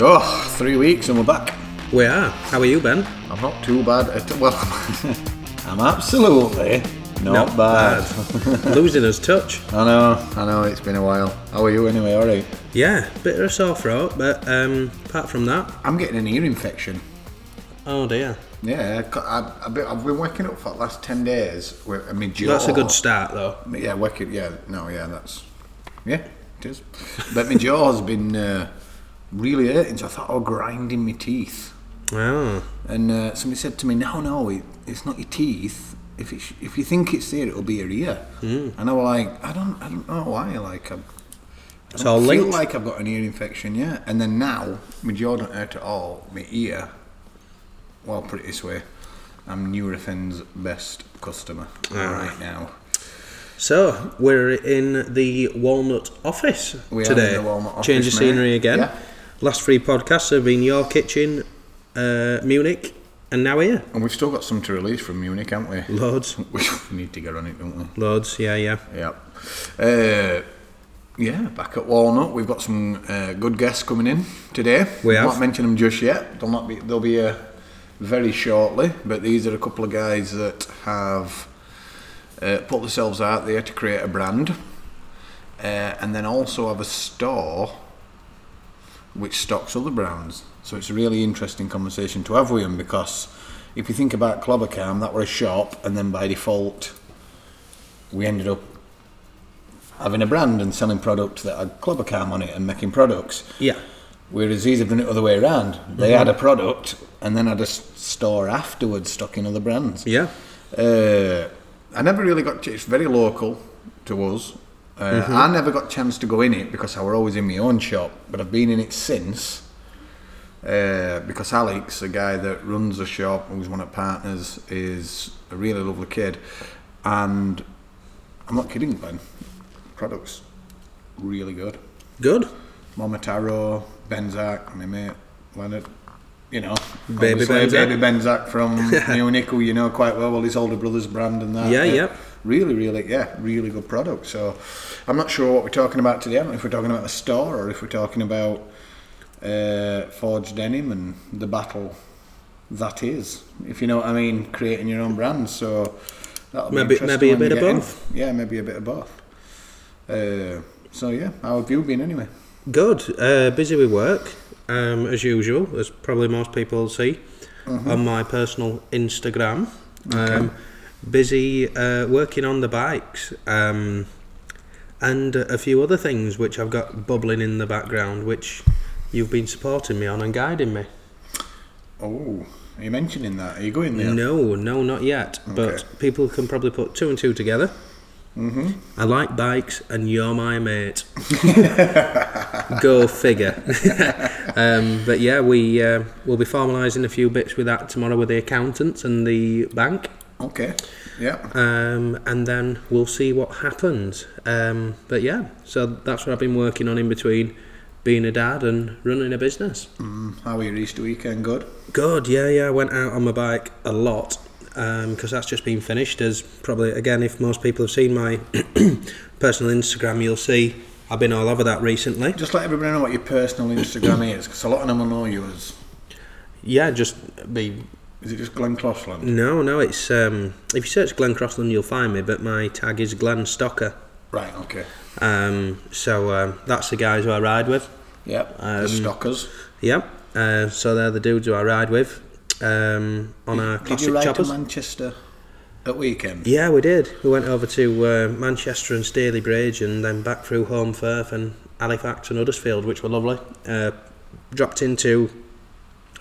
Oh, three weeks and we're back. We are. How are you, Ben? I'm not too bad at well. I'm absolutely not, bad. Losing us touch. I know, I know. It's been a while. How are you anyway? All right. Yeah, bit of a sore throat, but um, apart from that, I'm getting an ear infection. oh dear. Yeah, I- I've been, I've been waking up for the last ten days with I mean, jaw. That's a good start, though. Yeah, waking. Yeah, no, yeah, that's yeah, it is. But my jaw has been uh, really hurting, so I thought I was grinding my teeth. Oh, And uh, somebody said to me, "No, no, it, it's not your teeth. If it's, if you think it's there, it'll be your ear." Hmm. And I was like, "I don't, I don't know why. Like, I'm, I It's don't feel like I've got an ear infection yet." And then now, my jaw don't hurt at all. My ear, well, put it this way, I'm Nurofen best customer Ah. right now. so we're in the Walnut office We are today. in the Walnut Change of office, scenery again. Yeah. Last three podcasts have been your kitchen, uh, Munich, and now here. And we've still got some to release from Munich, haven't we? Loads, We need to get on it, don't we? loads. Yeah, yeah. Yep. Uh, yeah, back at Walnut, we've got some uh, good guests coming in today. We have. Not mention them just yet. They'll not be. They'll be uh, very shortly. But these are a couple of guys that have uh, put themselves out there to create a brand, uh, and then also have a store which stocks other brands. So it's a really interesting conversation to have with them because if you think about Clobbercam, that were a shop, and then by default, we ended up having a brand and selling product that had Clobbercam on it and making products. Yeah. Whereas these have done it the other way around. They had a product and then had a store afterwards stocking other brands. Yeah. Uh, I never really got. It's very local to us. Uh, I never got a chance to go in it because I were always in my own shop, but I've been in it since. Uh, because Alex, the guy that runs the shop, who's one of the partners, is a really lovely kid, and I'm not kidding, Ben. Products really good. Good. Momotaro, Benzak, my mate Leonard. You know, Baby Benzak. Baby Benzak from Munich, who you know quite well, well, his older brother's brand and that. Yeah, yeah. Really, really, yeah, really good product. So I'm not sure what we're talking about today. I don't know if we're talking about the store or if we're talking about uh, forged denim and the battle that is, if you know what I mean, creating your own brand. So that'll be Maybe- interesting maybe a bit of get in. both. Yeah, maybe a bit of both. Uh, so yeah, how have you been anyway? Good. Uh, busy with work, um, as usual, as probably most people see on my personal Instagram. Um, busy uh, working on the bikes um, and a few other things which I've got bubbling in the background, which you've been supporting me on and guiding me. Oh, are you mentioning that? Are you going there? No, no, not yet. Okay. But people can probably put two and two together. Mm-hmm. I like bikes, and you're my mate. Go figure. um, but yeah, we uh, will be formalising a few bits with that tomorrow with the accountants and the bank, Okay. Yeah. um, and then we'll see what happens. Um, but yeah, so that's what I've been working on in between being a dad and running a business. Mm, how were your Easter weekend? Good. Good, yeah, yeah. I went out on my bike a lot because that's just been finished. As probably, again, if most people have seen my personal Instagram, you'll see I've been all over that recently. Just let everybody know what your personal Instagram is, because a lot of them will know you as. Yeah, just be. Is it just Glenn Crossland? No, no, it's. Um, if you search Glenn Crossland, you'll find me, but my tag is Glenn Stocker. Right. Okay. Um, so um, that's the guys who I ride with. Yep. Um, the Stockers. Yep. Uh, so they're the dudes who I ride with um, on our Did classic you ride choppers. to Manchester at weekend? Yeah, we did. We went over to uh, Manchester and Stalybridge and then back through Holmfirth and Halifax and Huddersfield, which were lovely. Uh, dropped into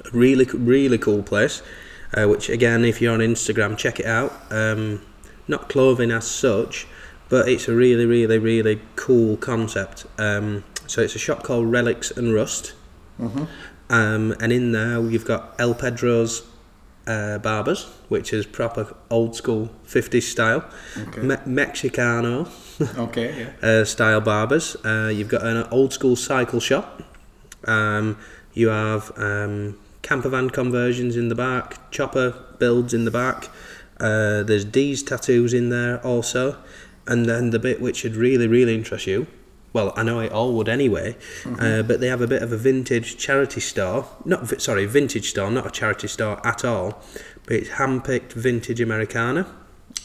a really, really cool place, uh, which again, if you're on Instagram, check it out. Um, not clothing as such, but it's a really, really, really cool concept. Um, so it's a shop called Relics and Rust. Mm-hmm. Um, and in there, you've got El Pedro's uh, Barbers, which is proper old school 50s style, Okay. Me- Mexicano Okay. Yeah. uh, style barbers. Uh, you've got an old school cycle shop. Um, you have um, camper van conversions in the back, chopper builds in the back. Uh, there's D's tattoos in there also. And then the bit which would really, really interest you Well, I know it all would anyway, uh, but they have a bit of a vintage charity store. Not sorry, vintage store, not a charity store at all. But it's hand-picked vintage Americana.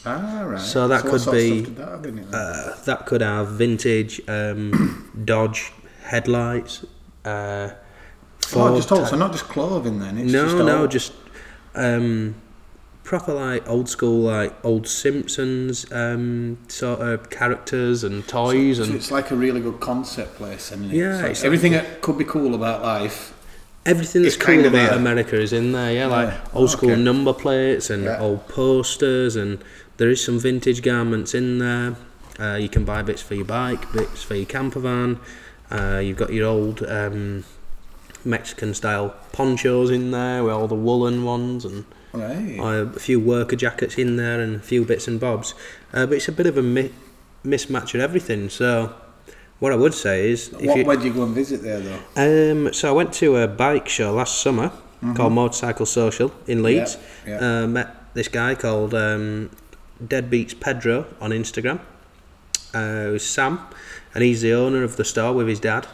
Ah, right. So that what could be, that have it? Uh, that could have vintage um, Dodge headlights. Uh, oh, Ford just all, type- so not just clothing then. It's no, just no, just um, proper like old school, like old Simpsons um, sort of characters and toys So and it's like a really good concept place, isn't it? Yeah, It's like it's everything that could be cool about life. everything that's cool about there. America is in there. Yeah, like Yeah, old school okay. number plates and Yeah. old posters, and there is some vintage garments in there. Uh, you can buy bits for your bike, bits for your camper van. Uh, you've got your old um, Mexican style ponchos in there with all the woolen ones and Right. a few worker jackets in there and a few bits and bobs. Uh, but it's a bit of a mi- mismatch of everything. So, what I would say is, what, you, where did you go and visit there though? um, so I went to a bike show last summer called Motorcycle Social in Leeds. Mm-hmm. Uh, met this guy called um, Deadbeats Pedro on Instagram. Uh, it was Sam, and he's the owner of the store with his dad.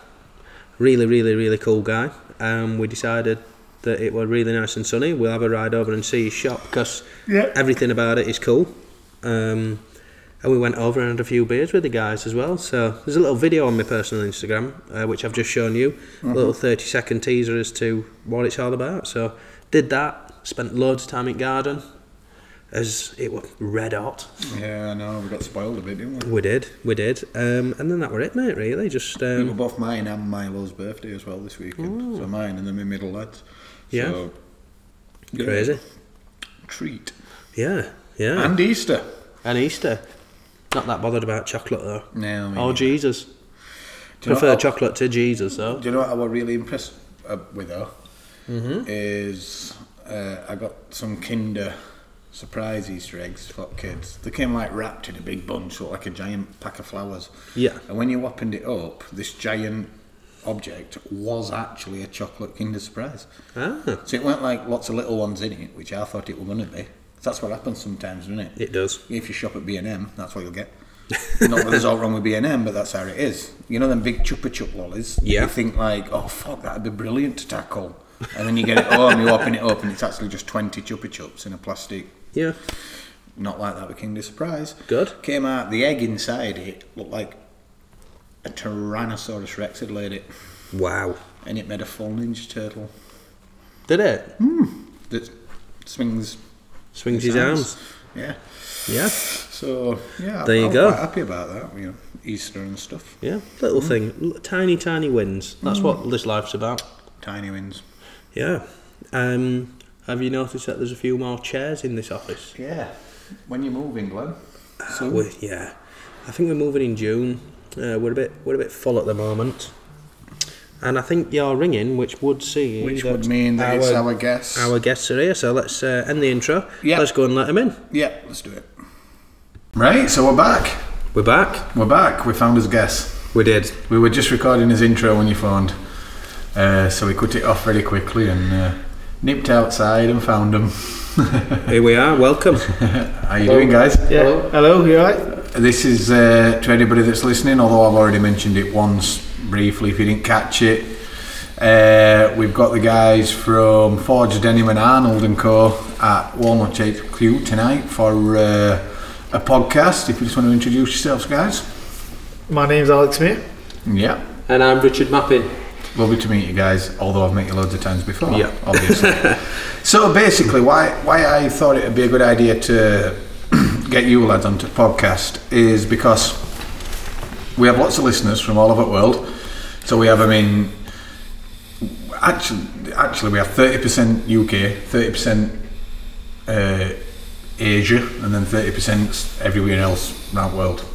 Really, really, really cool guy. Um, we decided that it was really nice and sunny. We'll have a ride over and see his shop because Yeah. everything about it is cool. Um, and we went over and had a few beers with the guys as well. So there's a little video on my personal Instagram, uh, which I've just shown you. A little 30 second teaser as to what it's all about. So did that, spent loads of time in garden, as it was red hot. Yeah, I know. We got spoiled a bit, didn't we? We did, we did. Um, and then that were it, mate, really. Just, It were um, both mine and Milo's birthday as well this weekend. So mine and then my middle lads. Yeah. So, yeah, crazy. Treat. Yeah, yeah. And Easter. And Easter. Not that bothered about chocolate, though. No, I mean, Oh, Jesus. Do Prefer what- chocolate to Jesus, though. Do you know what I was really impressed uh, with her? Mm-hmm. Is uh, I got some Kinder surprise Easter eggs for kids. They came like wrapped in a big bunch, looked like a giant pack of flowers. Yeah. And when you opened it up, this giant object was actually a chocolate Kinder surprise. Ah, So it weren't like lots of little ones in it, which I thought it were going to be. That's what happens sometimes, doesn't it? it does. If you shop at B&M, that's what you'll get. Not that there's all wrong with B&M, but that's how it is. You know them big Chupa Chup lollies? Yeah. You think like, oh fuck, that'd be brilliant to tackle. And then you get it home, you open it up, and it's actually just 20 Chupa Chups in a plastic. Yeah. Not like that with Kinder Surprise. Good. Came out, the egg inside it looked like a Tyrannosaurus Rex had laid it. Wow. And it made a full Ninja Turtle Did it? Hmm. that swings Swings his his arms. Yeah. Yeah. So, yeah, There you I'm go. quite happy about that, you know, Easter and stuff. Yeah. Little hmm. thing. Tiny, tiny wins. That's hmm. what this life's about. Tiny wins. Yeah. Um, have you noticed that there's a few more chairs in this office? Yeah. When you're moving, Glenn. So, We, yeah. I think we're moving in June. Uh, we're a bit we're a bit full at the moment. And I think you're ringing, which would see which that would mean that it's our guess. our guests are here. So let's uh, end the intro. Yeah. Let's go and let them in. yeah, let's do it. Right, so we're back. We're back. We're back. We found his guest. We did. We were just recording his intro when you phoned. Uh, so we cut it off very quickly and uh, nipped outside and found them. Here we are. Welcome. How are you doing, guys? Yeah. Hello. you alright? This is uh, to anybody that's listening, although I've already mentioned it once briefly if you didn't catch it. Uh, we've got the guys from Forge Denim and Arnold and Co. at Walnut HQ tonight for uh, a podcast. If you just want to introduce yourselves, guys. My name's Alex May. Yeah. and I'm Richard Mappin. Lovely to meet you guys, although I've met you loads of times before. Yeah. Obviously. so basically, why why I thought it would be a good idea to get you lads onto the podcast is because we have lots of listeners from all over the world. So we have I mean, Actually, actually, we have thirty percent UK, thirty percent uh, Asia, and then thirty percent everywhere else around the world.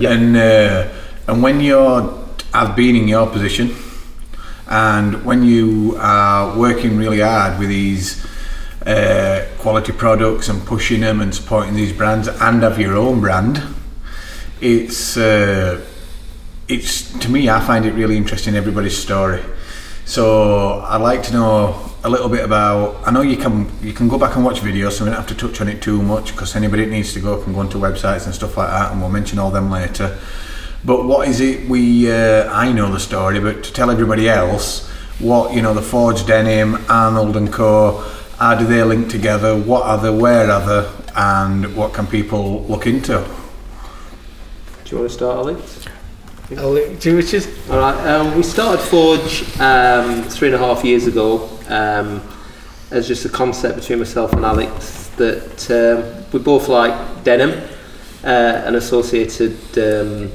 And uh, and when you're, I've been in your position, and when you are working really hard with these uh, quality products and pushing them and supporting these brands and have your own brand, it's uh, it's to me I find it really interesting everybody's story. So I'd like to know a little bit about. I know you can you can go back and watch videos, so we don't have to touch on it too much because anybody that needs to go can go onto websites and stuff like that, and we'll mention all them later. But what is it? We uh, I know the story, but to tell everybody else, what you know, the Forge Denim, Arnold and Co. How do they link together? What are they? Where are they? And what can people look into? Do you want to start, Alex? I'll let you, Richard. All right. Um, we started Forge um, three and a half years ago um, as just a concept between myself and Alex that um, we both like denim uh, and associated um,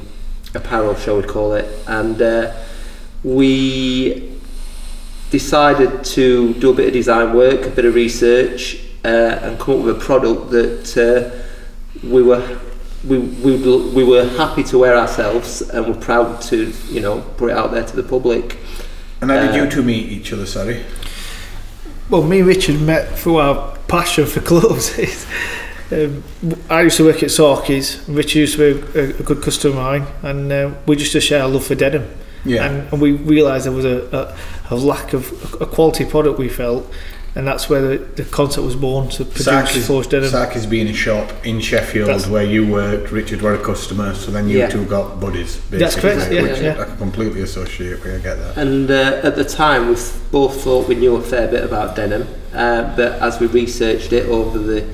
apparel, shall we call it, and uh, we decided to do a bit of design work, a bit of research, uh, and come up with a product that uh, we were we, we, we were happy to wear ourselves and were proud to you know put it out there to the public. And how did Uh, you two meet each other? Sorry. Well, me and Richard met through our passion for clothes. Um, I used to work at Sorky's. Richard used to be a, a good customer of mine, and uh, we just to share our love for denim. Yeah. And, and we realised there was a, a, a lack of a quality product we felt, and that's where the, the concept was born to produce Sarki's, Forged denim. Sarki's being a shop in Sheffield That's- where you worked, Richard were a customer, so then you Yeah. two got buddies. Basically, That's correct, yeah, which yeah. I can completely associate with, I get that. And uh, at the time, we both thought we knew a fair bit about denim, uh, but as we researched it over the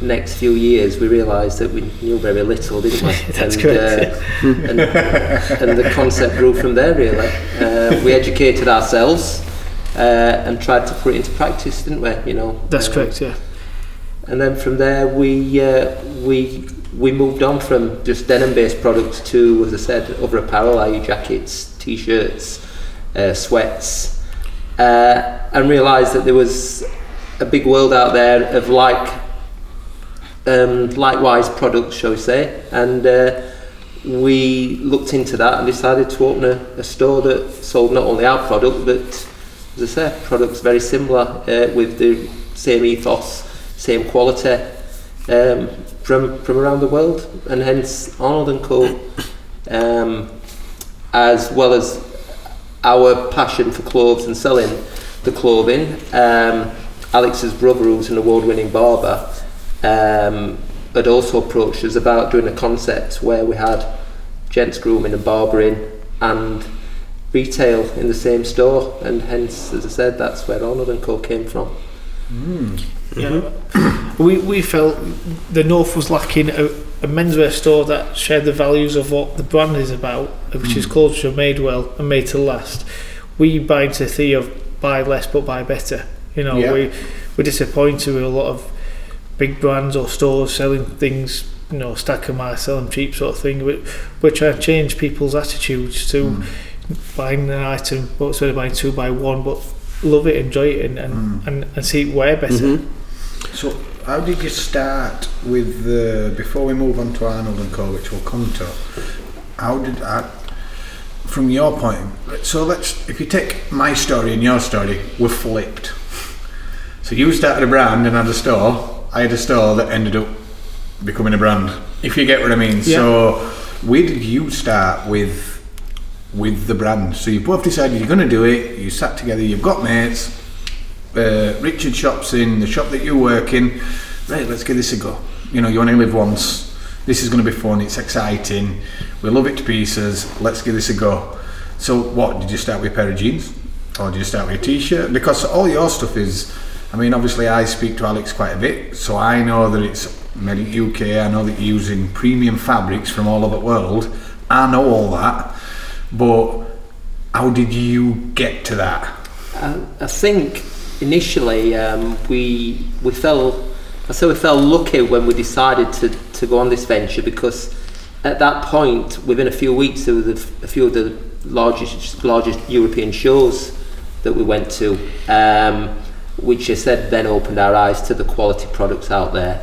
next few years, we realised that we knew very little, didn't we? That's and, correct, Uh, and, and the concept grew from there, really. Uh, we educated ourselves uh, and tried to put it into practice, didn't we? You know. That's Uh, correct, yeah. And then from there, we uh, we we moved on from just denim-based products to, as I said, other apparel, i.e. jackets, t-shirts, uh, sweats, uh, and realised that there was a big world out there of like um, likewise products, shall we say, and. Uh, we looked into that and decided to open a, a store that sold not only our product but as I said products very similar uh, with the same ethos same quality um, from from around the world and hence Arnold and Co um, as well as our passion for clothes and selling the clothing um, Alex's brother who's an award-winning barber um, had also approached us about doing a concept where we had gents grooming and barbering and retail in the same store and hence as I said that's where Arnold and Co came from hmm. Yeah. Mm-hmm. we, we felt the North was lacking a, a menswear store that shared the values of what the brand is about, which is hmm. culture made well and made to last. We buy into the theory of buy less but buy better. You know, Yeah. we, we're disappointed with a lot of big brands or stores selling things, you know, stack 'em high, sell 'em cheap sort of thing. We, we're trying to change people's attitudes to Mm. buying an item, but instead of buying two, buy one, but love it, enjoy it, and, and, Mm. and, and see it wear better. Mm-hmm. So, how did you start with the? Before we move on to Arnold and Co, which we'll come to, how did that, From your point, so let's. If you take my story and your story, we're flipped. So you started a brand and had a store. I had a store that ended up becoming a brand. If you get what I mean. So, where did you start with? With the brand, so you both decided you're going to do it. You sat together. You've got mates uh, Richard shops in the shop that you work in. Right, let's give this a go. You know, you only live once. This is going to be fun. It's exciting. We love it to pieces. Let's give this a go. So, what did you start with a pair of jeans, or did you start with a t-shirt? Because all your stuff is. I mean, obviously, I speak to Alex quite a bit, so I know that it's made in UK. I know that you're using premium fabrics from all over the world. I know all that, but how did you get to that? I, I think initially um, we we fell I say we fell lucky when we decided to, to go on this venture because at that point within a few weeks there were a few of the largest largest European shows that we went to um, which I said then opened our eyes to the quality products out there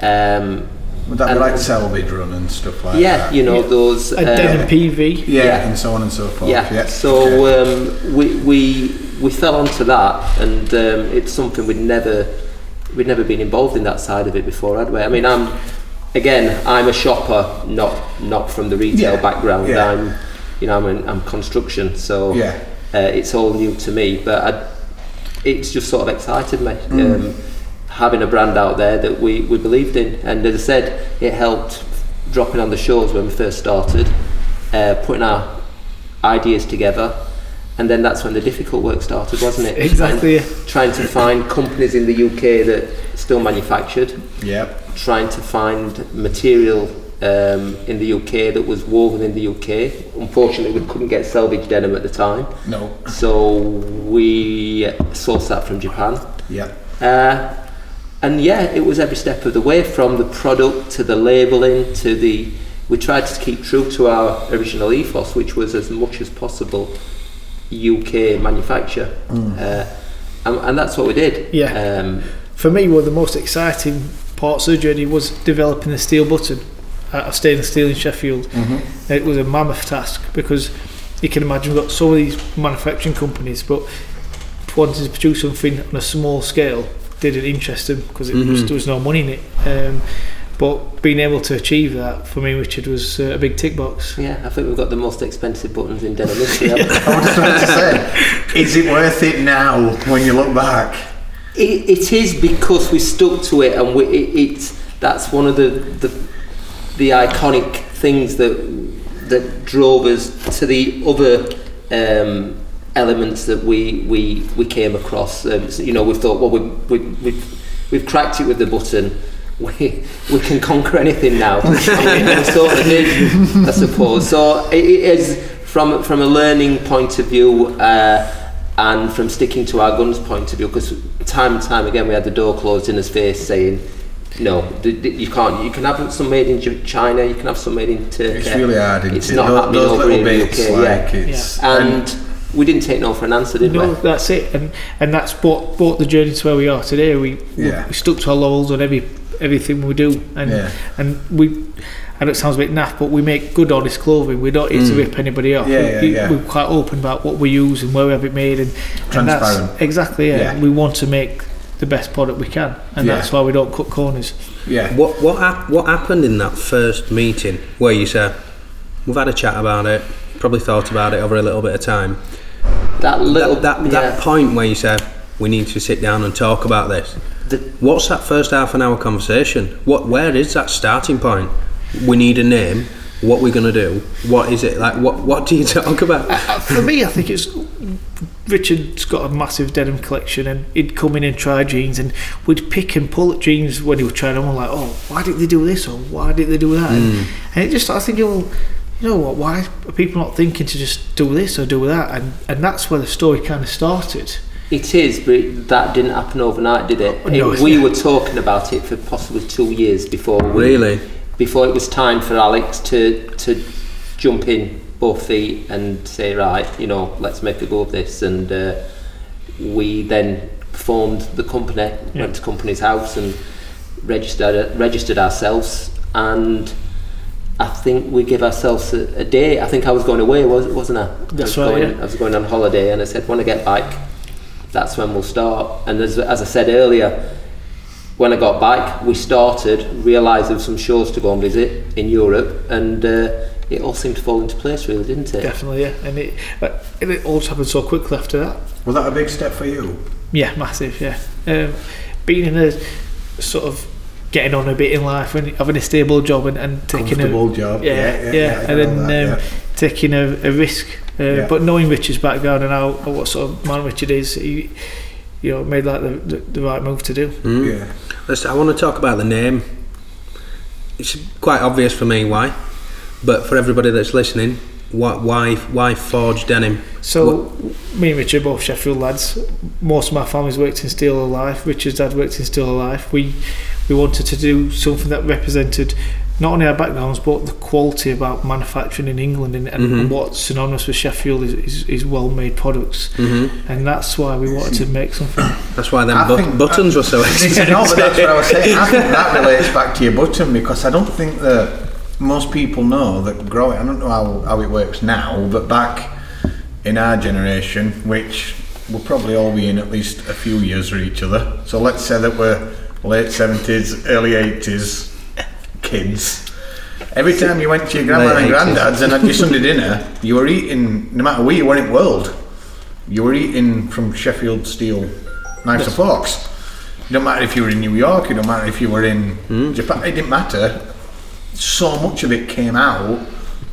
um, Would that be like Selvedge Run and stuff like yeah that? Yeah, you know Yeah. those And uh, denim PV. Yeah, Yeah. and so on and so forth. yeah. Yeah. So okay. um, we we we fell onto that, and um, it's something we'd never we'd never been involved in that side of it before, had we? I mean, I'm again, I'm a shopper, not not from the retail Yeah, background. yeah. I'm you know I'm in, I'm construction, so yeah. uh, it's all new to me. But I, it's just sort of excited me. Mm. Um, having a brand out there that we, we believed in and as I said it helped dropping on the shores when we first started uh, putting our ideas together, and then that's when the difficult work started, wasn't it? Exactly. Trying, trying to find companies in the UK that still manufactured, Yep. trying to find material um, in the UK that was woven in the UK. Unfortunately, we couldn't get selvage denim at the time, No. so we sourced that from Japan. Yep. Uh, and yeah, it was every step of the way from the product to the labelling to the. We tried to keep true to our original ethos, which was as much as possible UK manufacture, uh, and, and that's what we did. Yeah. Um, For me, one of the most exciting parts of the journey was developing the steel button out of stainless steel in Sheffield. Mm-hmm. It was a mammoth task because you can imagine we've got some of these manufacturing companies, but wanting to produce something on a small scale didn't interest them because it was, there was no money in it. Um, but being able to achieve that for me, Richard, was uh, a big tick box. yeah, I think we've got the most expensive buttons in denim history. I was just about to say, is it worth it now when you look back? It, it is because we stuck to it, and we, it, it's that's one of the, the the iconic things that that drove us to the other um, elements that we we, we came across. Um, so, you know, we've thought, well, we, we, we've we've cracked it with the button. We we can conquer anything now. I mean, we sort of did, I suppose. So it, it is from from a learning point of view. Uh, and from sticking to our guns point of view because time and time again we had the door closed in his face saying no d- d- you can't you can have some made in China you can have some made in Turkey It's really hard. It's it? not those, happening those over little here in the bits, UK like yeah. it's and we didn't take no for an answer did No, we that's it, and and that's brought brought the journey to where we are today. We we- Yeah. we stuck to our laurels on every everything we do, and yeah. and we. I know it sounds a bit naff, but we make good, honest clothing. We don't here to Mm. rip anybody off. Yeah, we, yeah, yeah. We're quite open about what we use and where we have it made, and, and that's Transparent. exactly yeah. Yeah. We want to make the best product we can, and Yeah. that's why we don't cut corners. Yeah. What what hap- what happened in that first meeting where you said we've had a chat about it, probably thought about it over a little bit of time. that little that that, yeah, that point where you said we need to sit down and talk about this. the, What's that first half an hour conversation? What where is that starting point? We need a name. What we're gonna do? What is it like? What what do you talk about? Uh, For me, I think it's Richard's got a massive denim collection, and he'd come in and try jeans, and we'd pick and pull at jeans when he was trying them. I'm like, oh, why did they do this or why did they do that? And, and it just, I think, well, you know what? Why are people not thinking to just do this or do that? And and that's where the story kind of started. it is but that didn't happen overnight did it, no, It- we yeah. were talking about it for possibly two years before we Really? Before it was time for Alex to to jump in both feet and say right you know let's make a go of this. And uh, we then formed the company Yeah. went to Companies House and registered registered ourselves. And I think we give ourselves a, a day. I think I was going away was, wasn't I? That's I was right, going, yeah. I was going on holiday and I said when I get back? That's when we'll start. And as, as I said earlier when I got back, we started, realised there were some shows to go and visit in Europe, and uh, it all seemed to fall into place, really, didn't it? Definitely, yeah. And it, but and it all happened so quickly after that. Was that a big step for you? Yeah, massive. Yeah, um, being in a sort of getting on a bit in life and having a stable job and, and taking a Comfortable job. yeah, Yeah. yeah, Yeah. I and then that, um, taking a, a risk. Uh, Yeah. But knowing Richard's background and how what sort of man Richard is, he, you know, made like the, the, the right move to do. Hmm? yeah. yeah. Let's, I want to talk about the name. It's quite obvious for me why, but for everybody that's listening, why why, why Forge Denim? So, me and Richard, both Sheffield lads, most of my family's worked in Steel of Life. Richard's dad worked in Steel of Life. We we wanted to do something that represented not only our backgrounds but the quality about manufacturing in England and, and Mhm. what's synonymous with Sheffield is, is, is well-made products. Mm-hmm. And that's why we wanted to make something. That's why them I but- think- buttons were so expensive no, expensive. but that's what I was saying. I think that relates back to your button because I don't think that most people know that growing. I don't know how, how it works now, but back in our generation, which we'll probably all be in at least a few years for each other. So let's say that we're late seventies, early eighties kids. Every time you went to your grandma and 80s. granddad's and had your Sunday dinner, you were eating, no matter where you were in the world, you were eating from Sheffield steel knives and forks. It don't matter if you were in New York, it don't matter if you were in Japan, it didn't matter. So much of it came out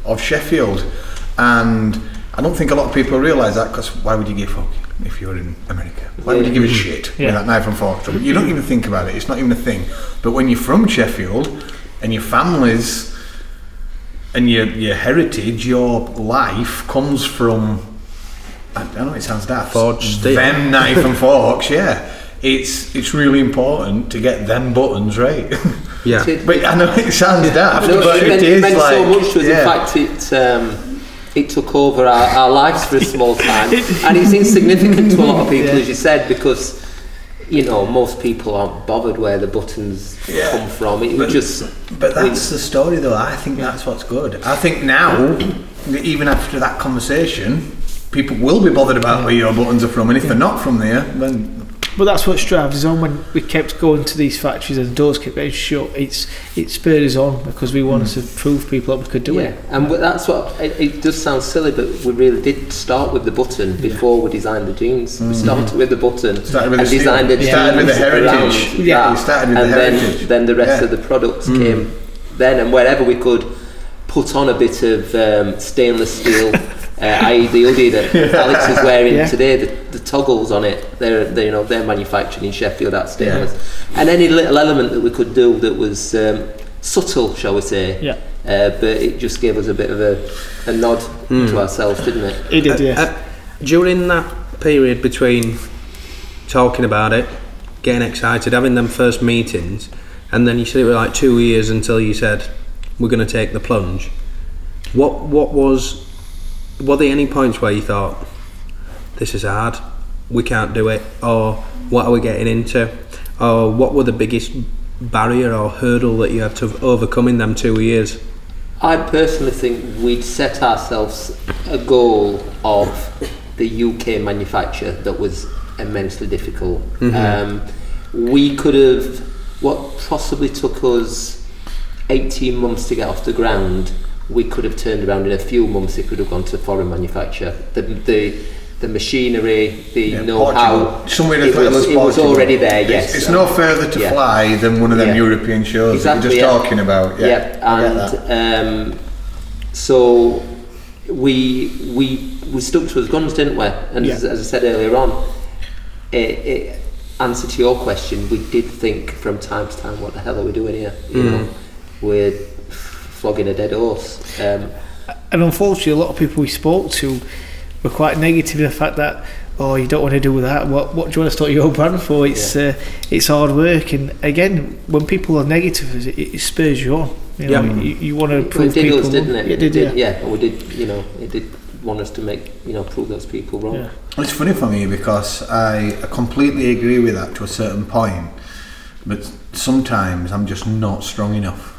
of Sheffield, and I don't think a lot of people realise that because why would you give a fuck if you're in America? Why would you give a shit Yeah. with that knife and fork? You don't even think about it. It's not even a thing. But when you're from Sheffield and your families and your your heritage, your life comes from. I don't know. It sounds daft. Forged steel. Them knife and forks. Yeah, it's it's really important to get them buttons right. Yeah. But I know it sounds daft, No, but it it meant, is meant like so much to us. yeah. In fact, it um, it took over our, our lives for a small time, and it's insignificant to a lot of people, as you said, because you know most people aren't bothered where the buttons Yeah. come from. It But- just But that's the story, though. I think that's what's good. I think now, even after that conversation, people will be bothered about where your buttons are from, and if they're not from there, then But that's what drives us on when we kept going to these factories and the doors kept getting shut. It's it spurred us on because we wanted to prove people that we could do yeah, it. and that's what it, it does sound silly, but we really did start with the button before we designed the jeans. We started with the button Mm. Started with and the steel. designed the Yeah. Started with the jeans heritage. around Yeah. that. We started with and the then heritage. then the rest Yeah. Mm. of the products came then, and wherever we could put on a bit of um, stainless steel. Uh, i.e. the hoodie that Alex is wearing Yeah. today, the, the toggles on it, they're, they you know they're manufactured in Sheffield at stainless, and any little element that we could do that was um, subtle, shall we say, Yeah, uh, but it just gave us a bit of a, a nod to ourselves, didn't it? he did. Yeah, Uh, during that period between talking about it, getting excited, having them first meetings, and then you said it was like two years until you said we're going to take the plunge. What what was were there any points where you thought this is hard, we can't do it, or what are we getting into, or what were the biggest barrier or hurdle that you had to overcome in them two years? I personally think we'd set ourselves a goal of the UK manufacture that was immensely difficult. Um, we could have, what possibly took us 18 months to get off the ground, we could have turned around in a few months. It could have gone to foreign manufacture. The the, the machinery, the Yeah, know-how, Somewhere it was, it was already there. It's- Yes, it's, no further to Yeah. fly than one of them Yeah. European shows that Exactly, you're yeah. just talking about. Yeah, Yeah, I get that. and um, so we we we stuck to his guns, didn't we? And as, as I said earlier on, it, it, answer to your question, we did think from time to time, what the hell are we doing here? You know, we're flogging a dead horse. Um, and unfortunately, a lot of people we spoke to were quite negative in the fact that. Oh, you don't want to do that. What What do you want to start your own brand for? It's uh, it's hard work, and again, when people are negative, it, it spurs you on. You know, Yeah. you, you want to it prove did people. us, didn't wrong. it? It did, yeah. yeah. and we did. You know, it did want us to make you know prove those people wrong. Yeah. It's funny for me because I completely agree with that to a certain point, but sometimes I'm just not strong enough.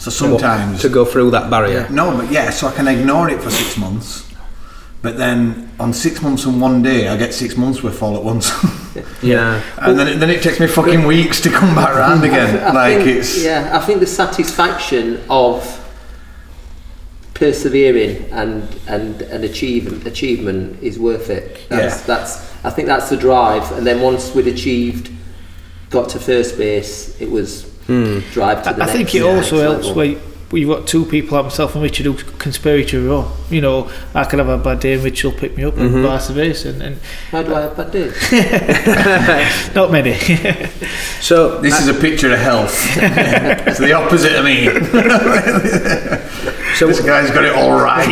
So sometimes to go through that barrier. no, but yeah, so I can ignore it for six months, but then on six months and one day I get six months worth all at once, Yeah. and then it, then it takes me fucking weeks to come back around again. I like think, it's yeah, I think the satisfaction of persevering and and and achieve, achievement is worth it. That's, Yeah. that's I think that's the drive. And then once we'd achieved, got to first base, it was drive to the I next. think it next also helps level. where you've got two people like myself and Richard who can spur each other on. You know, I can have a bad day and Richard will pick me up and mm-hmm. vice versa. And, and How do I have bad days? not many. So this is a picture of health. it's the opposite of me. so This guy's got it all right.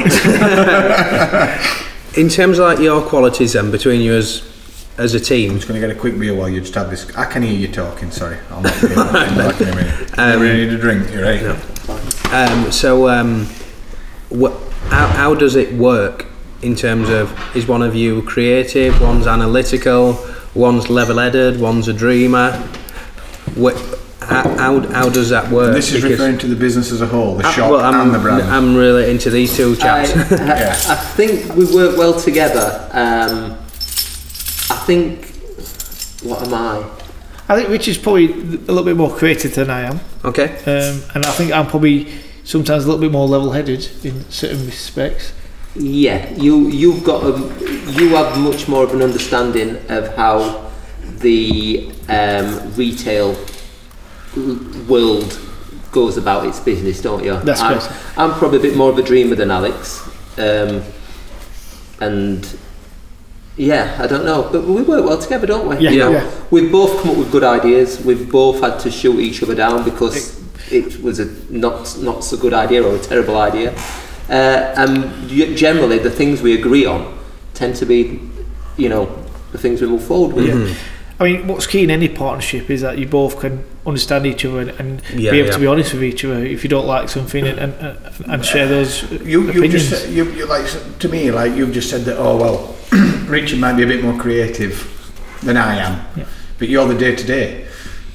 in terms of like your qualities then between you as as a team, I'm just going to get a quick beer while you just have this. I can hear you talking. Sorry, I'll not be I'll back in a minute. Um, you really need a drink. You're right. Um, so, um, wh- how, how does it work in terms of is one of you creative, one's analytical, one's level-headed, one's a dreamer? Wh- how, how, how does that work? This is Because- referring to the business as a whole, the Uh, shop well, I'm, and the brand. I'm really into these two chaps. I, I, Yeah. I think we work well together. Um, I think. What am I? I think Richard's probably a little bit more creative than I am. okay. Um, and I think I'm probably sometimes a little bit more level headed in certain respects. Yeah, you you've got a, you have much more of an understanding of how the um, retail world goes about its business, don't you? That's I'm. I'm probably a bit more of a dreamer than Alex, um, and yeah, I don't know, but we work well together, don't we? Yeah, You know, yeah. We've both come up with good ideas. We've both had to shoot each other down because it was a not not so good idea or a terrible idea. Uh, and generally, the things we agree on tend to be, you know, the things we move forward with. Yeah. I mean, what's key in any partnership is that you both can understand each other and, and Yeah, be able yeah. to be honest with each other if you don't like something and, and, and, and share those You, you just you, you like to me like you've just said that. Oh well, Richard might be a bit more creative than I am, Yeah. but you're the day to day,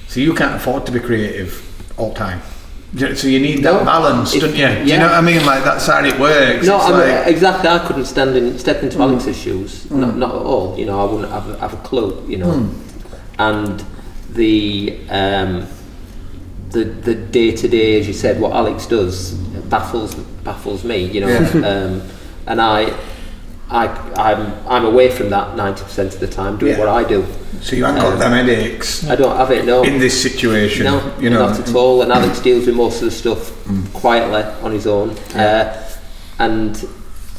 so you can't afford to be creative all the time. So you need that No, balance, it- don't you? Do you know what I mean? Like that's how it works. No, I mean, like- exactly. I couldn't stand in, step into Mm. Alex's shoes. Not, not at all. You know, I wouldn't have, have a clue. You know, Mm. and the um, the the day to day, as you said, what Alex does baffles baffles me. You know, Yeah. um, and I. I, I'm, I'm away from that 90% of the time doing Yeah. what I do. so you haven't got um, them headaches I don't have it, no. in this situation. No, you know. not at all. And Alex deals with most of the stuff Mm. quietly on his own. Uh, and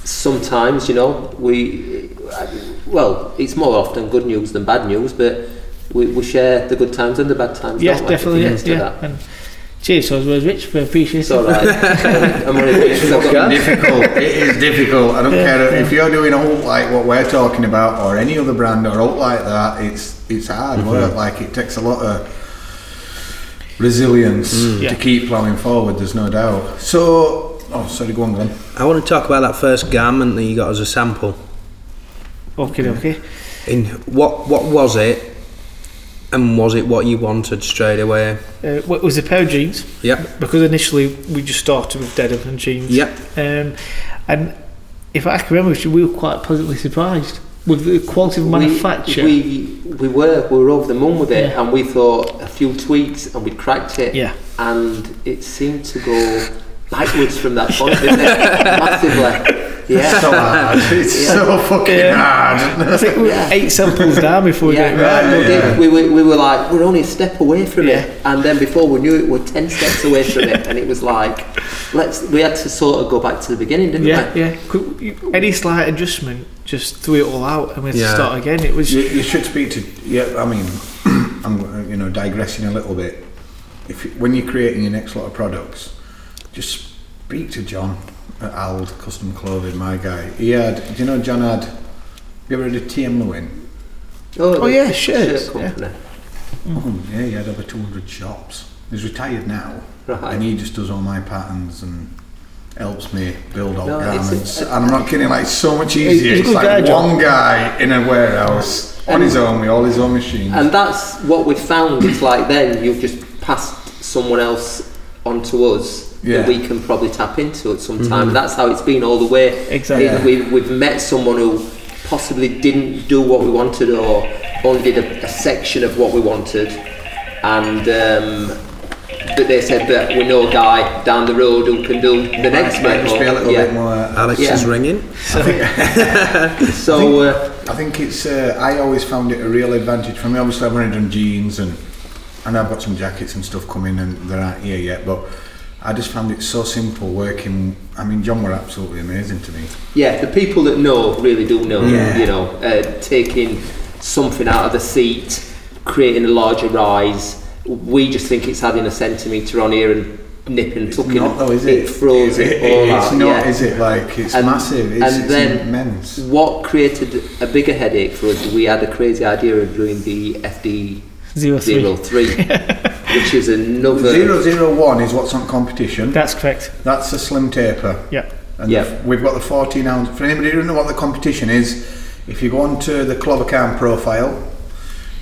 sometimes, you know, we, well, it's more often good news than bad news, but we, we share the good times and the bad times. Yes, don't we? definitely. If it Yeah, comes to yeah. that. And cheers, so was Rich, for appreciate It's all right. I'm only doing it 'cause I've It's difficult. It is difficult. I don't care if you're doing all like what we're talking about or any other brand or all like that. It's it's hard Mm-hmm. work. Like it takes a lot of resilience Mm. Yeah. to keep ploughing forward. There's no doubt. So, oh, sorry, go on, Glenn. I want to talk about that first garment that you got as a sample. Okay, okay. In what what was it, and was it what you wanted straight away? Uh, well, it was a pair of jeans Yep. because initially we just started with denim and jeans. Yep. Um, and if I can remember, we were quite pleasantly surprised with the quality of manufacture. We, we, we were, we were over the moon with it, Yeah. and we thought a few tweaks and we'd cracked it. yeah. and it seemed to go backwards from that point, didn't it? Massively. Yeah. So hard. It's Yeah. so fucking Yeah. hard. I think we were Yeah. eight samples down before we yeah, got it right. we, yeah. did. We, were, we were like, we're only a step away from Yeah. it, and then before we knew it, we're ten steps away from it, and it was like, let's. We had to sort of go back to the beginning, didn't Yeah, we? yeah. Could, any slight adjustment just threw it all out, and we had Yeah. to start again. It was You, you should speak to. Yeah, I mean, I'm you know digressing a little bit. If you, when you're creating your next lot of products, just speak to John at Ald Custom Clothing, my guy. He had. Do you know John had? Have you ever heard of TM Lewin? Oh, oh the yeah, shirts, Shirt company. Oh, yeah, he had over 200 shops. He's retired now, Right. and he just does all my patterns and helps me build all No, it's- garments. and I'm not kidding, like so much easier. he's a It's like guy, John. one guy in a warehouse on his own with all his own machines. And that's what we found. It's like then you've just passed someone else onto us Yeah. that we can probably tap into at some time. And that's how it's been all the way. Exactly. Either We've, we've met someone who possibly didn't do what we wanted or only did a, a section of what we wanted. And um, but they said that we know a guy down the road who can do the next might just be a little yeah. bit more. Alex Yeah. is ringing. So uh, I think it's. Uh, I always found it a real advantage for me. Obviously, I've only done jeans and and I've got some jackets and stuff coming, and they're not here yet. But I just found it so simple working. I mean, John were absolutely amazing to me. Yeah, the people that know really do know. Yeah. You know, uh, taking something out of the seat, creating a larger rise. We just think it's adding a centimetre on here and nip and tucking. not though, is it? It throws it, all It's out. not, yeah. is it? Like it's And- massive. It's, and it's then- immense. What created a bigger headache for us? We had a crazy idea of doing the FD zero three. zero three, which is another. Zero zero one is what's on competition. That's correct. That's a slim taper. Yeah. And Yeah. the- we've got the 14 ounce. For anybody who doesn't know what the competition is, if you go onto the Clobbercam profile,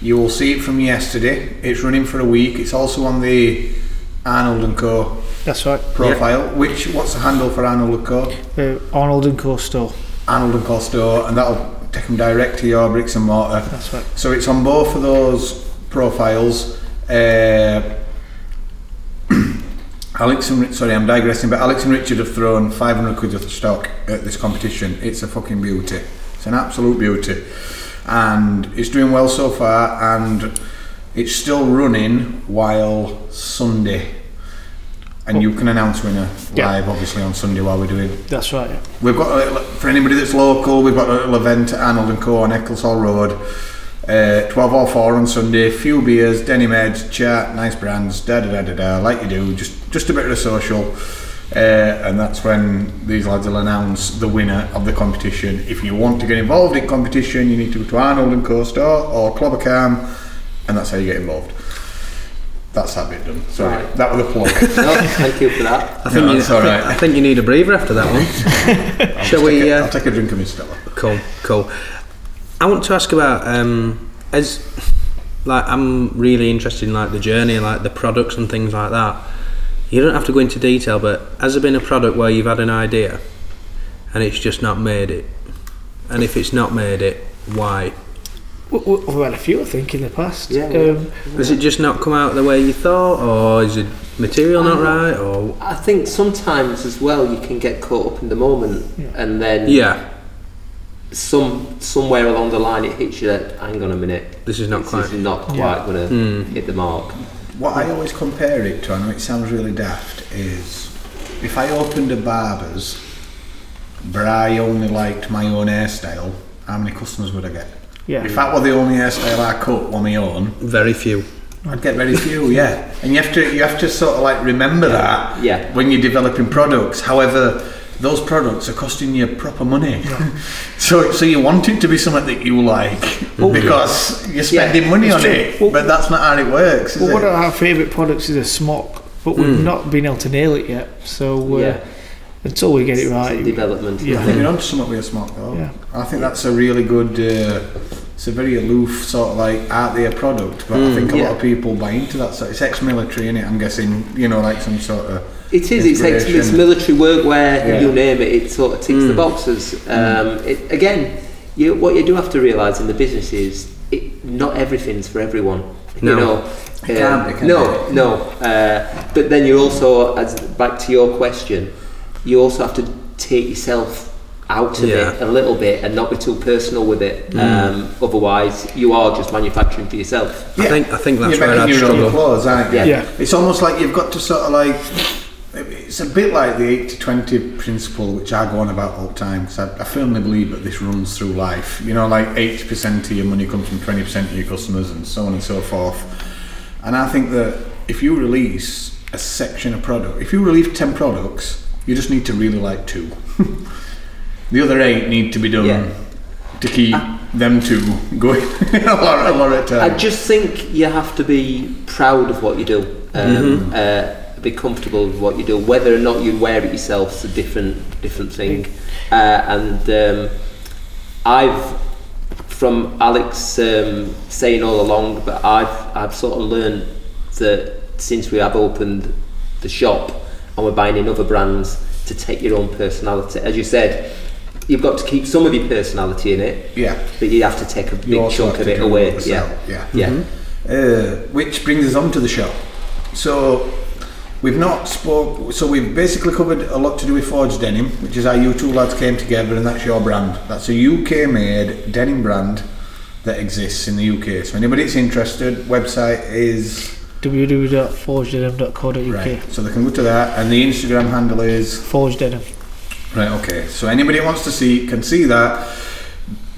you will see it from yesterday. It's running for a week. It's also on the Arnold and Co That's right. profile. Which what's the handle for Arnold and Co? Uh, Arnold and Co store. Arnold and Co store, and that'll take them direct to your bricks and mortar. That's right. So it's on both of those profiles. Uh, Alex and sorry, I'm digressing, but Alex and Richard have thrown 500 quid worth of stock at this competition. It's a fucking beauty. It's an absolute beauty, and it's doing well so far, and it's still running while Sunday. and you can announce winner Yeah. live, obviously on Sunday while we're doing. That's right. Yeah. We've got a little, for anybody that's local, we've got a little event at Arnold and Co on Eccleshall Road. Uh, 12 or 4 on Sunday, few beers, denim heads, chat, nice brands, da da da da da, like you do, just just a bit of a social. Uh, and that's when these lads will announce the winner of the competition. If you want to get involved in competition, you need to go to Arnold and Co store or Clobbercam, and that's how you get involved. That's that bit done. Sorry, Right. that was a plug. No, thank you for that. I think No, you, that's I, think, right. I think you need a breather after that one. Shall we? Take a, Uh, I'll take a drink of my Stella. Cool, cool. I want to ask about um, as like I'm really interested in like the journey, like the products and things like that. You don't have to go into detail, but has there been a product where you've had an idea and it's just not made it? And if it's not made it, why? We- we- We've had a few, I think, in the past. Yeah, yeah. Um, Has it just not come out the way you thought, or is the material not right, or I think sometimes as well you can get caught up in the moment Yeah. and then yeah, some somewhere along the line it hits you that hang on a minute this is not this quite. is not quite Yeah. going to Hmm. hit the mark. What I always compare it to, I know it sounds really daft, is if I opened a barber's, but I only liked my own hairstyle, how many customers would I get? yeah. If that were the only hairstyle I cut on my own, Very few. I'd get very few, yeah. And you have to you have to sort of like remember that Yeah. when you're developing products. However, those products are costing you proper money. so so you want it to be something that you like because you're spending money on true. it. Well- but that's not how it works, is Well, it? one of our favourite products is a smock, but we've not been able to nail it yet. So uh, yeah, until we get it it's right, in development. Yeah. I think you're onto something with a smock though. Yeah. I think that's a really good. Uh, it's a very aloof sort of like out there product, but I think a yeah. lot of people buy into that. So it's ex-military, in it. I'm guessing, you know, like some sort of. It is. It's, ex- it's Inspiration. military workwear. Yeah. You name it. It sort of ticks the boxes. Um, it, again, you, what you do have to realise in the business is it, not everything's for everyone. No. You know. It can't be, can no, no. Uh, but then you also, as back to your question, you also have to take yourself out of Yeah. it a little bit and not be too personal with it. Um, otherwise, you are just manufacturing for yourself. I think I think that's you're where I'd your own struggle. clothes, aren't you? Yeah. Yeah. It's almost like you've got to sort of like. It's a bit like the 80-20 principle, which I go on about all the time, because I, I firmly believe that this runs through life. You know, like 80% of your money comes from 20% of your customers and so on and so forth. And I think that if you release a section of product, if you release 10 products, you just need to really like two. the other eight need to be done Yeah. to keep them two going a lot, a lot of I just think you have to be proud of what you do. Um, Mm-hmm. uh, be comfortable with what you do. Whether or not you wear it yourself is a different different thing. Uh, and um, I've, from Alex um, saying all along, but I've I've sort of learned that since we have opened the shop and we're buying in other brands to take your own personality. As you said, you've got to keep some of your personality in it, Yeah. but you have to take a big You chunk of it away. it Yeah. yourself, yeah. Yeah. Uh, which brings us on to the shop. So we've not spoke. So we've basically covered a lot to do with forged Denim, which is how you two lads came together, and that's your brand. That's a UK-made denim brand that exists in the UK. So anybody that's interested, website is www.forgedenim.co.uk. right. So they can go to that, and the Instagram handle is Forge Denim. Right, okay. So anybody who wants to see can see that.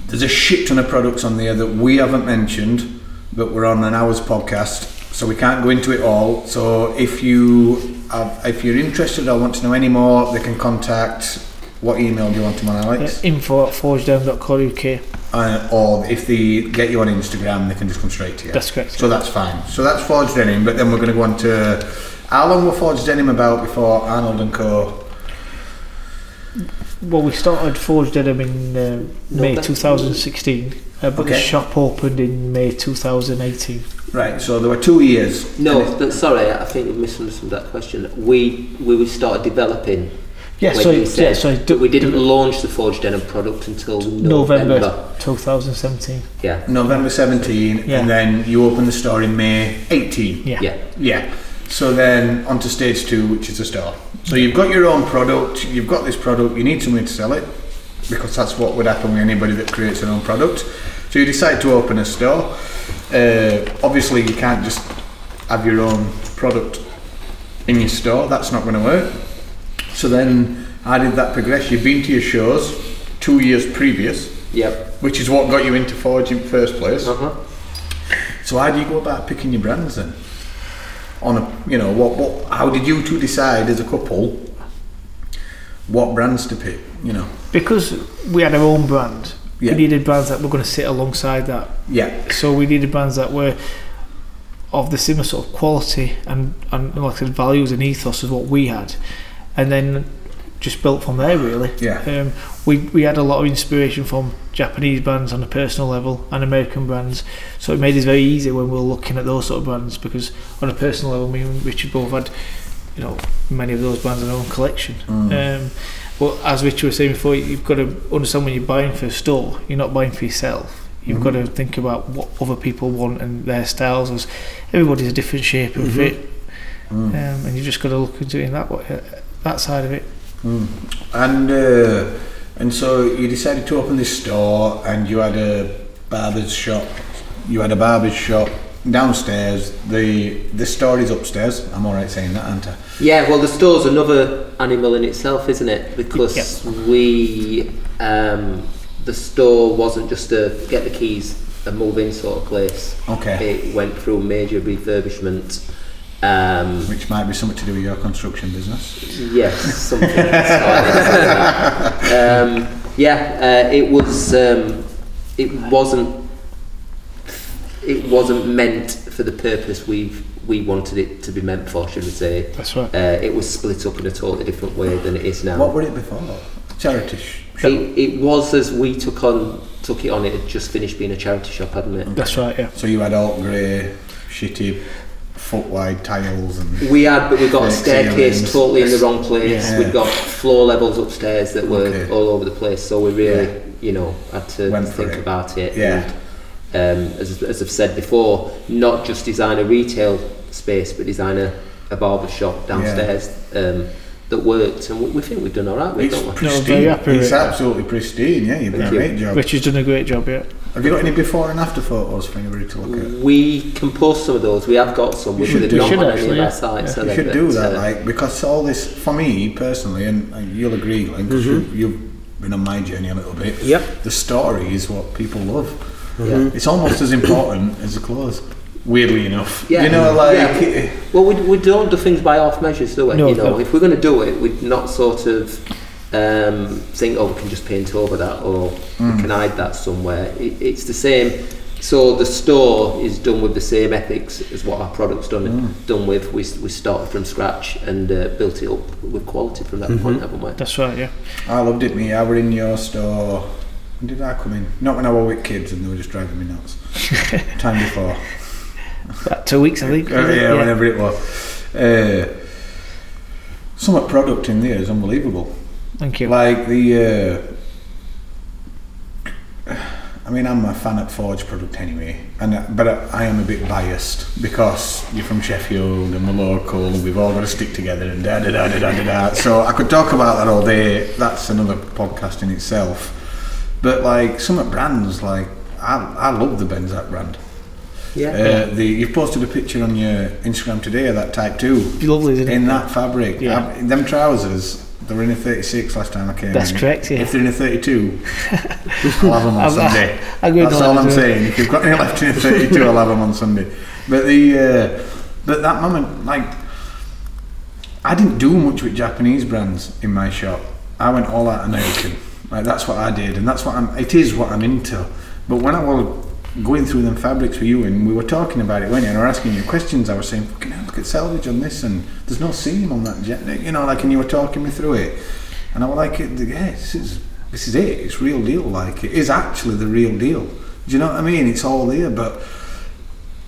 There's a shit ton of products on there that we haven't mentioned, but we're on an hour's podcast, so we can't go into it all. So if you have, if you're interested or want to know any more, they can contact. What email do you want them on, Alex? info at forgedenim.co.uk. Uh, or if they get you on Instagram, they can just come straight to you. That's correct. So that's fine. So that's Forge Denim, but then we're going to go on to how long were Forge Denim about before Arnold and Co. Well, we started Forge Denim in uh, May November. 2016, uh, but the shop opened in May 2018. Right. So there were two years. No, th- sorry, I think you misunderstood that question. We we would start developing. Yeah, when so you yeah, so but we didn't launch the Forged Denim product until November, November. 2017. Yeah, November 17, Yeah. and then you open the store in May 18. Yeah. yeah, Yeah. So then on to stage two, which is the store. So you've got your own product, you've got this product, you need somewhere to sell it, because that's what would happen with anybody that creates their own product. So you decide to open a store. Uh, obviously, you can't just have your own product in your store. That's not going to work. So then I did that progress. You've been to your shows two years previous, Yep. which is what got you into Forge in the first place. Uh-huh. So how do you go about picking your brands then? On a, you know, what, what, how did you two decide as a couple what brands to pick? You know, Because we had our own brand, Yeah. we needed brands that were going to sit alongside that. yeah, So we needed brands that were of the similar sort of quality and, and like I said, values and ethos of what we had. And then just built from there really. yeah, Um, we, we had a lot of inspiration from Japanese brands on a personal level and American brands, so it made it very easy when we were looking at those sort of brands because on a personal level, me and Richard both had, you know, many of those brands in our own collection. Mm. Um, but as Richard was saying before, you've got to understand when you're buying for a store, you're not buying for yourself. You've Mhm. got to think about what other people want and their styles. As everybody's a different shape and Mhm. fit, Mm. um, and you've just got to look into it in that way, uh, that side of it. Mm. And uh, and so you decided to open this store, and you had a barber's shop. You had a barber's shop downstairs. The the store is upstairs. I'm all right saying that, aren't I? Yeah, well, the store's another animal in itself, isn't it? Because we, um, the store wasn't just a get the keys and move in sort of place. Okay. It went through major refurbishment. Um, Which might be something to do with your construction business. yes, something. slightly like that. um, yeah, uh, it was. Um, it wasn't. It wasn't meant for the purpose we've we wanted it to be meant for, should we say? That's right. Uh, it was split up in a totally different way than it is now. What were it before? Charity shop. It, it was as we took on took it on. It had just finished being a charity shop, hadn't it? That's right. Yeah. So you had alt grey, shitty, foot wide tiles and. We had, but we got a staircase ceilings. totally in the wrong place. Yeah. We got floor levels upstairs that were Okay. all over the place. So we really, Yeah. you know, had to Went think it. about it. Yeah. And, um, as, as I've said before, not just design a retail space, but design a, a barber shop downstairs um, that worked. And we, we think we've done all right with it, It's don't pristine. very happy it's it. absolutely pristine. Yeah, you've done a great job. Richard's done a great job. Yeah. Have you got any before and after photos for anybody to look at? We can post some of those. We have got some. We should should do- not should on any actually, of our sites. Yeah. You should do that, uh, like because all this for me personally, and, and you'll agree, like because Mhm. you, you've been on my journey a little bit. Yep. The story is what people love. Yeah. It's almost as important as the clothes. Weirdly enough, Yeah. you know, like Yeah. Well, we, we don't do things by half measures, do we? No, you know, no. if we're going to do it, we'd not sort of um, think, oh, we can just paint over that or Mm. we can hide that somewhere. It, it's the same. So the store is done with the same ethics as what our product's done Mm. done with. We, we started from scratch and uh, built it up with quality from that point, haven't we? That's right. Yeah. I loved it. Me, I were in your store. When did I come in? Not when I were with kids and they were just driving me nuts. Time before. About two weeks, I think. Uh, it? yeah, whenever it was. Uh, some of product in there is unbelievable. Thank you. Like the. Uh, I mean, I'm a fan of Forge product anyway, and uh, but I, am a bit biased because you're from Sheffield and we're local, and we've all got to stick together and da da da da da. da. So I could talk about that all day. That's another podcast in itself. But like some of brands, like I, I love the Benzak brand. Yeah. Uh, the you've posted a picture on your Instagram today of that Type Two Lovely, isn't it? in that fabric. Yeah. Um, them trousers, they were in a 36 last time I came That's in. correct, yeah. If they're in a 32, I'll have them on Sunday. I That's that all I'm saying. If you've got any left in a 32, I'll have them on Sunday. But the uh, but that moment, like, I didn't do much with Japanese brands in my shop. I went all out American. Like that's what I did, and that's what I'm. It is what I'm into. But when I was going through them fabrics with you, and we were talking about it, when you and I were asking you questions, I was saying, "Fucking hell, look at selvedge on this, and there's no seam on that jet." You know, like, and you were talking me through it, and I was like, "Yeah, this is this is it. It's real deal. Like, it is actually the real deal." Do you know what I mean? It's all there, but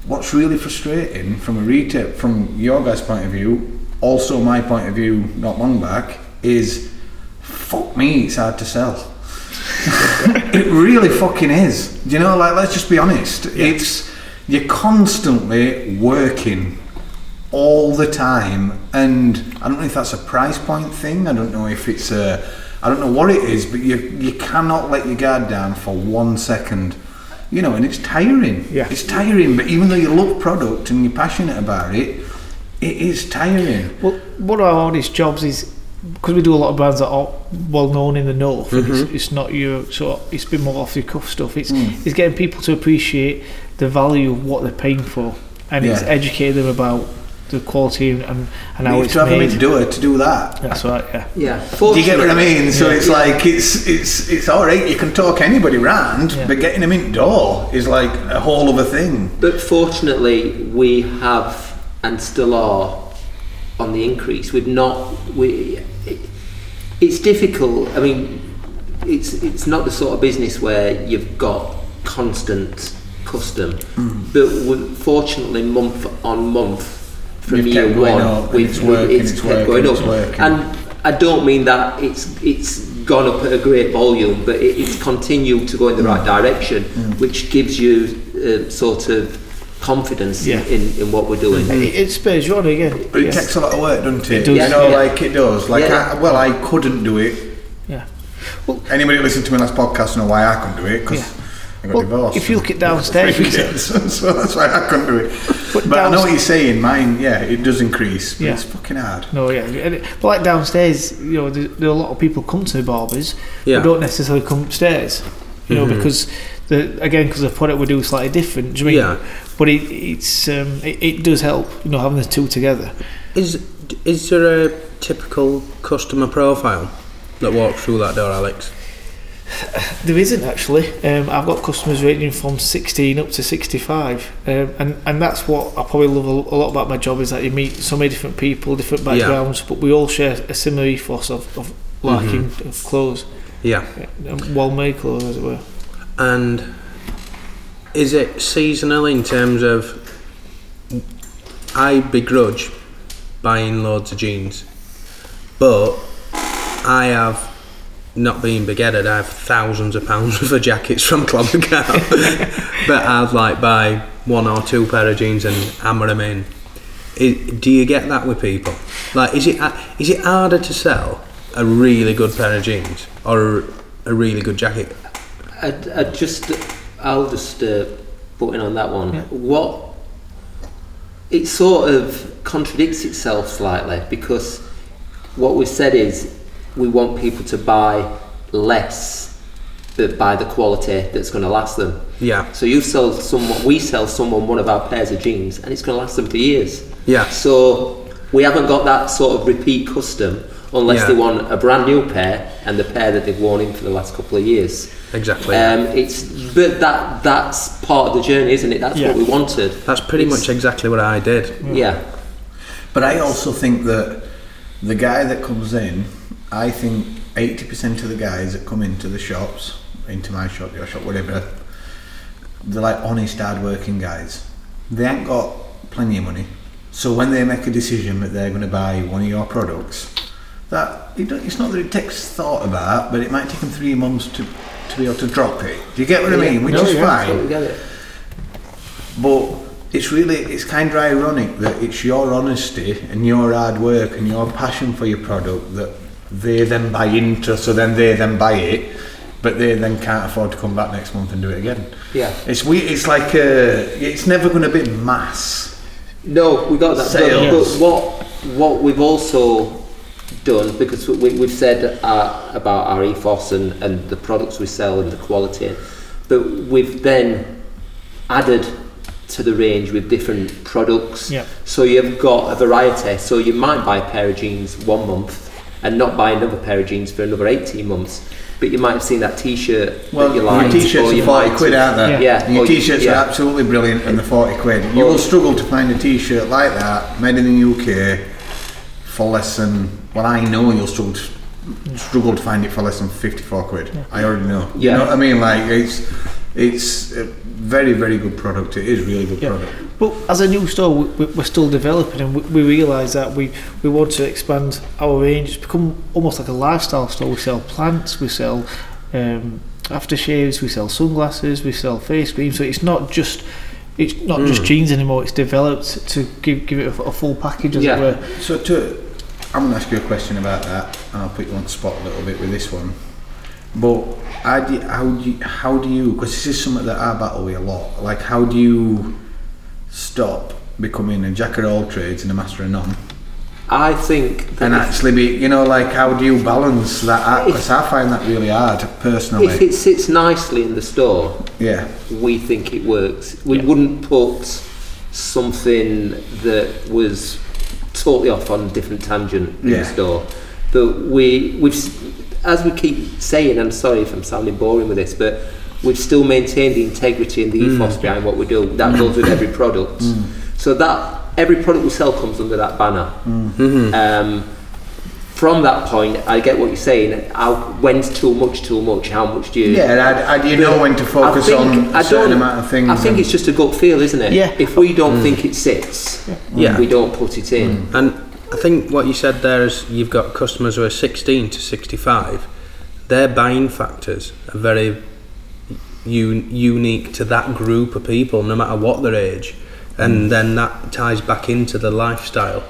what's really frustrating from a retail, from your guys' point of view, also my point of view, not long back, is fuck me, it's hard to sell. it really fucking is. You know, like, let's just be honest. It's, you're constantly working all the time, and I don't know if that's a price point thing, I don't know if it's a, I don't know what it is, but you, you cannot let your guard down for one second. You know, and it's tiring. Yeah. It's tiring, but even though you love product and you're passionate about it, it is tiring. Well, one of our hardest jobs is because we do a lot of brands that are well known in the north. and It's, it's not your so it's been more off the cuff stuff. It's Mm. it's getting people to appreciate the value of what they're paying for, and it's educating them about the quality and and, and how you have it's to have them made. in do it to do that. That's right. Yeah. Yeah. Do you get what I mean? So Yeah. it's like it's it's it's all right. You can talk anybody round, Yeah. but getting them in door is like a whole other thing. But fortunately, we have and still are on the increase. We've not. We. It, it's difficult. I mean, it's it's not the sort of business where you've got constant custom. Hmm. But fortunately, month on month from You've year one, up we've- it's working, it's kept working, going up. working. And I don't mean that it's it's gone up at a great volume, but it, it's continued to go in the hmm. right direction, hmm. which gives you uh, sort of confidence Yeah. in, in, in what we're doing. It, it spurs you on again. But it yeah. takes a lot of work, doesn't it? It does, You know, yeah. like it does. Like, Yeah. I, well, I couldn't do it. Yeah. Well, Anybody that listened to my last podcast know why I couldn't do it because Yeah. I got Well, divorced. if you look at downstairs, Three we said- kids, so that's why I couldn't do it. But But, I know what you're saying. Mine, yeah, it does increase. But Yeah. It's fucking hard. No, yeah, it, but like downstairs, you know, there, there are a lot of people come to the barbers, Yeah. but don't necessarily come upstairs. You know, mm-hmm. because the again, because the product we do is slightly different. Do you mean? Yeah. But it, it's um, it, it does help, you know, having the two together. Is is there a typical customer profile that walks through that door, Alex? There isn't actually. Um, I've got customers ranging from 16 up to 65, um, and and that's what I probably love a, lot about my job is that you meet so many different people, different Yeah. backgrounds, but we all share a similar ethos of, of liking of clothes, Yeah. well made clothes, as it were. And is it seasonal in terms of I begrudge buying loads of jeans, but I have not being begetted. I have thousands of pounds worth of jackets from Club and Cow, but I'd like buy one or two pair of jeans and hammer them in. Do you get that with people? Like, is it is it harder to sell a really good pair of jeans or a really good jacket? I, I just, I'll just uh, put in on that one. Yeah. What it sort of contradicts itself slightly because what we've said is we want people to buy less, but buy the quality that's going to last them. Yeah. So you sell someone, we sell someone one of our pairs of jeans, and it's going to last them for years. Yeah. So we haven't got that sort of repeat custom unless Yeah. they want a brand new pair and the pair that they've worn in for the last couple of years. Exactly. Um, it's but that that's part of the journey, isn't it? That's Yeah. what we wanted. That's pretty It's- much exactly what I did. Yeah. But I also think that the guy that comes in, I think 80% of the guys that come into the shops, into my shop, your shop, whatever, they're like honest, hard-working guys. They ain't got plenty of money. So when they make a decision that they're going to buy one of your products, that it's not that it takes thought about, but it might take them three months to, to be able to drop it. Do you get what I mean? Which No, is yeah, fine. get it. But it's really it's kind of ironic that it's your honesty and your hard work and your passion for your product that they then buy into, so then they then buy it, but they then can't afford to come back next month and do it again. Yeah. It's we it's like uh it's never going to be mass. No, we got that. But, Sales. but what what we've also done because we, we've said uh, about our ethos and, and the products we sell and the quality, but we've then added to the range with different products. Yeah. So you've got a variety. So you might buy a pair of jeans one month and not buy another pair of jeans for another 18 months. But you might have seen that T-shirt Well, that you your t-shirts are you 40 quid, aren't they? Yeah. Yeah. Your or t-shirts yeah. are absolutely brilliant and they're 40 quid. You Or- will struggle to find a t-shirt like that made in the UK for less than, well I know you'll struggle to, struggle to find it for less than 54 quid. I already know. You Yeah. know what I mean? Like it's, it's a very, very good product. It is really good Yeah. product. But as a new store, we, we- we're still developing, and we, we realise that we, we want to expand our range. It's become almost like a lifestyle store. We sell plants, we sell um, aftershaves, we sell sunglasses, we sell face cream. So it's not just it's not just jeans anymore. It's developed to give give it a, a full package, as Yeah. it were. So to, I'm going to ask you a question about that, and I'll put you on the spot a little bit with this one. But how do you, how do you, how do you, because this is something that I battle with a lot. Like, how do you stop becoming a jack of all trades and a master of none, I think that and actually be, you know, like how do you balance that? Because I find that really hard personally. if it sits nicely in the store, yeah, we think it works. We Yeah. wouldn't put something that was totally off on a different tangent in Yeah. the store. But we, we've, as we keep saying, I'm sorry if I'm sounding boring with this, but we've still maintained the integrity and the mm. ethos behind what we do. That mm. goes with every product. Mm. So that every product we sell comes under that banner. Mm-hmm. Um, from that point, I get what you're saying. How, when's too much? Too much? How much do you? yeah. I, I, do you know when to focus think, on I a certain amount of things? I think it's just a gut feel, isn't it? Yeah. If we don't mm. think it sits, Yeah. we don't put it in. Mm. And I think what you said there is you've got customers who are 16 to 65. Their buying factors are very un- unique to that group of people, no matter what their age. And mm. then that ties back into the lifestyle.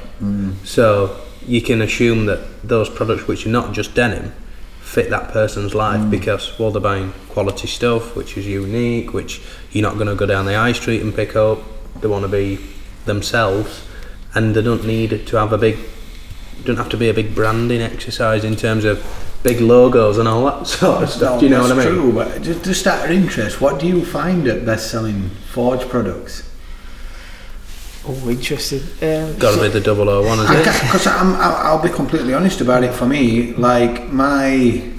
So you can assume that those products, which are not just denim, fit that person's life mm. because, well, they're buying quality stuff, which is unique, which you're not going to go down the high street and pick up. They want to be themselves and they don't need to have a big don't have to be a big branding exercise in terms of big logos and all that sort of stuff. Do you know what I that's mean? True, but just, just out of interest, what do you find at best-selling Forge products? Oh, interesting. Um, Got to be the 001, isn't it? Because I'm, I'll, I'll be completely honest about it. For me, like my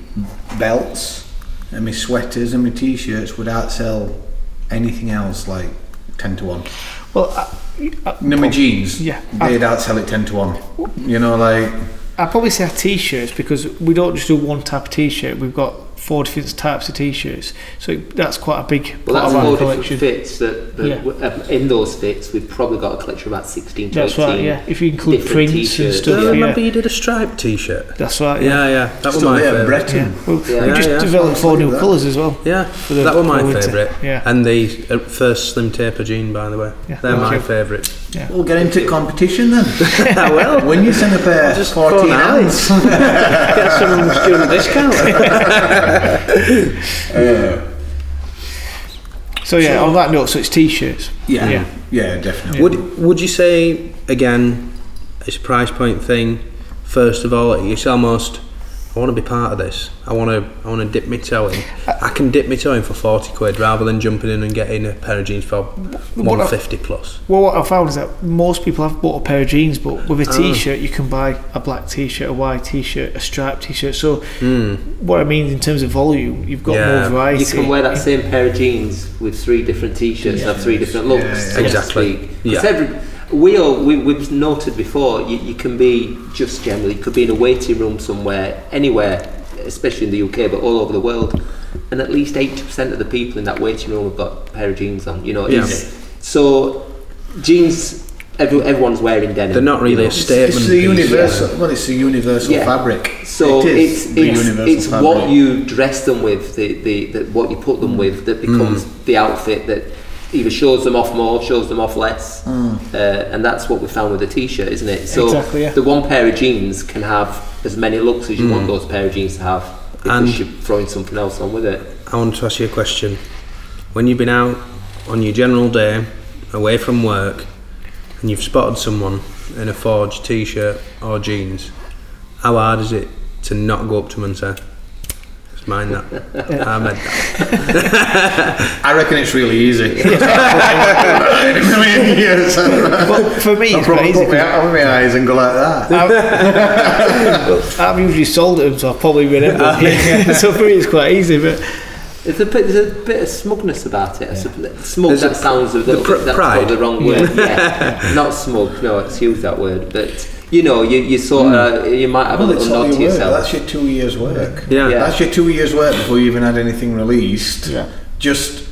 belts and my sweaters and my t-shirts would outsell anything else like ten to one. well, I, I, No, my jeans, yeah. they'd outsell it ten to one. You know, like I'd probably say our t-shirts because we don't just do one type of t-shirt. We've got four different types of t-shirts, so that's quite a big Well, part that's of our four different collection. fits. That, that Yeah. w- um, in those fits, we've probably got a collection of about 16 to That's 18. right. Yeah, if you include different prints and t-shirts. stuff. I Yeah, remember you did a striped t-shirt. that's right. Yeah. Yeah, yeah, that was still my there, favourite. Breton. Well, Yeah. we just Yeah, yeah. developed four new colours as well. Yeah, that was my favourite. Yeah. And the uh, first slim taper jean, by the way. Yeah, They're thank my you. Favourites. We'll get into competition then. Ah, I will. when you send a pair, Just fourteen phone ounce. Get some student discount. Uh, so yeah, on that note, so it's t-shirts. Yeah, Yeah. yeah, definitely. Would Would you say again? It's a price point thing. First of all, it's almost. I want to be part of this. I want to. I want to dip my toe in. I can dip my toe in for forty quid rather than jumping in and getting a pair of jeans for What I- one fifty plus. Well, what I found is that most people have bought a pair of jeans, but with a Oh. t-shirt, you can buy a black t-shirt, a white t-shirt, a striped t-shirt. So, Hmm. what I mean in terms of volume, you've got Yeah. more variety. You can wear that same pair of jeans with three different t-shirts and have three different looks. Yeah, yeah. so Exactly. speak. Yeah. 'Cause every, we all we, we've noted before. You, you can be just generally. You could be in a waiting room somewhere, anywhere, especially in the UK, but all over the world, and at least eighty percent of the people in that waiting room have got a pair of jeans on. You know, Yeah. it's, so jeans. Every, everyone's wearing denim. They're not really you a statement. It's the piece. universal. Well, it's the universal Yeah. fabric. So It is it's the it's, universal it's fabric. what you dress them with, the, the, the what you put them with, that becomes Mm. the outfit that either shows them off more, shows them off less, Mm. uh, and that's what we found with the t-shirt, isn't it? So Exactly, yeah. the one pair of jeans can have as many looks as you want those pair of jeans to have. If And- you're throwing something else on with it. I want to ask you a question. When you've been out on your general day, away from work, and you've spotted someone in a forged t-shirt or jeans, how hard is it to not go up to them and say, "It's mine that." I meant that. I reckon it's really easy. In a million years. Well, for me, I'll it's quite probably easy. put my out over my eyes and go like that. I've, I've usually sold them, so I've probably remembered. Yeah. so for me, it's quite easy. But There's a bit, there's a bit of smugness about it. I supp- Smug, There's that a- sounds a little pr- bit, that's pride. the wrong word. Yeah. Not smug, no, let's that word. But, you know, you, you sort hmm. of, you might have Well, a little all nod to your work. yourself. That's your two years' work. Yeah. Yeah. That's your two years' work before you even had anything released. Yeah. Just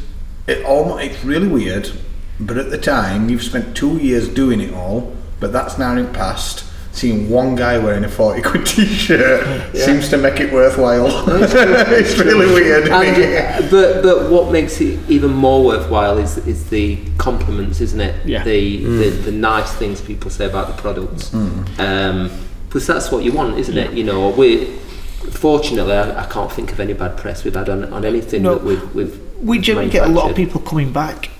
it all. It's really weird, but at the time you've spent two years doing it all. But that's now in past. Seeing one guy wearing a forty quid t-shirt seems to make it worthwhile. it's really weird. And, but but what makes it even more worthwhile is is the compliments, isn't it? Yeah. The, the the nice things people say about the products. Um, because that's what you want, isn't it? You know, we fortunately I, I can't think of any bad press we've had on, on anything No. that we've we've we generally get a lot of people coming back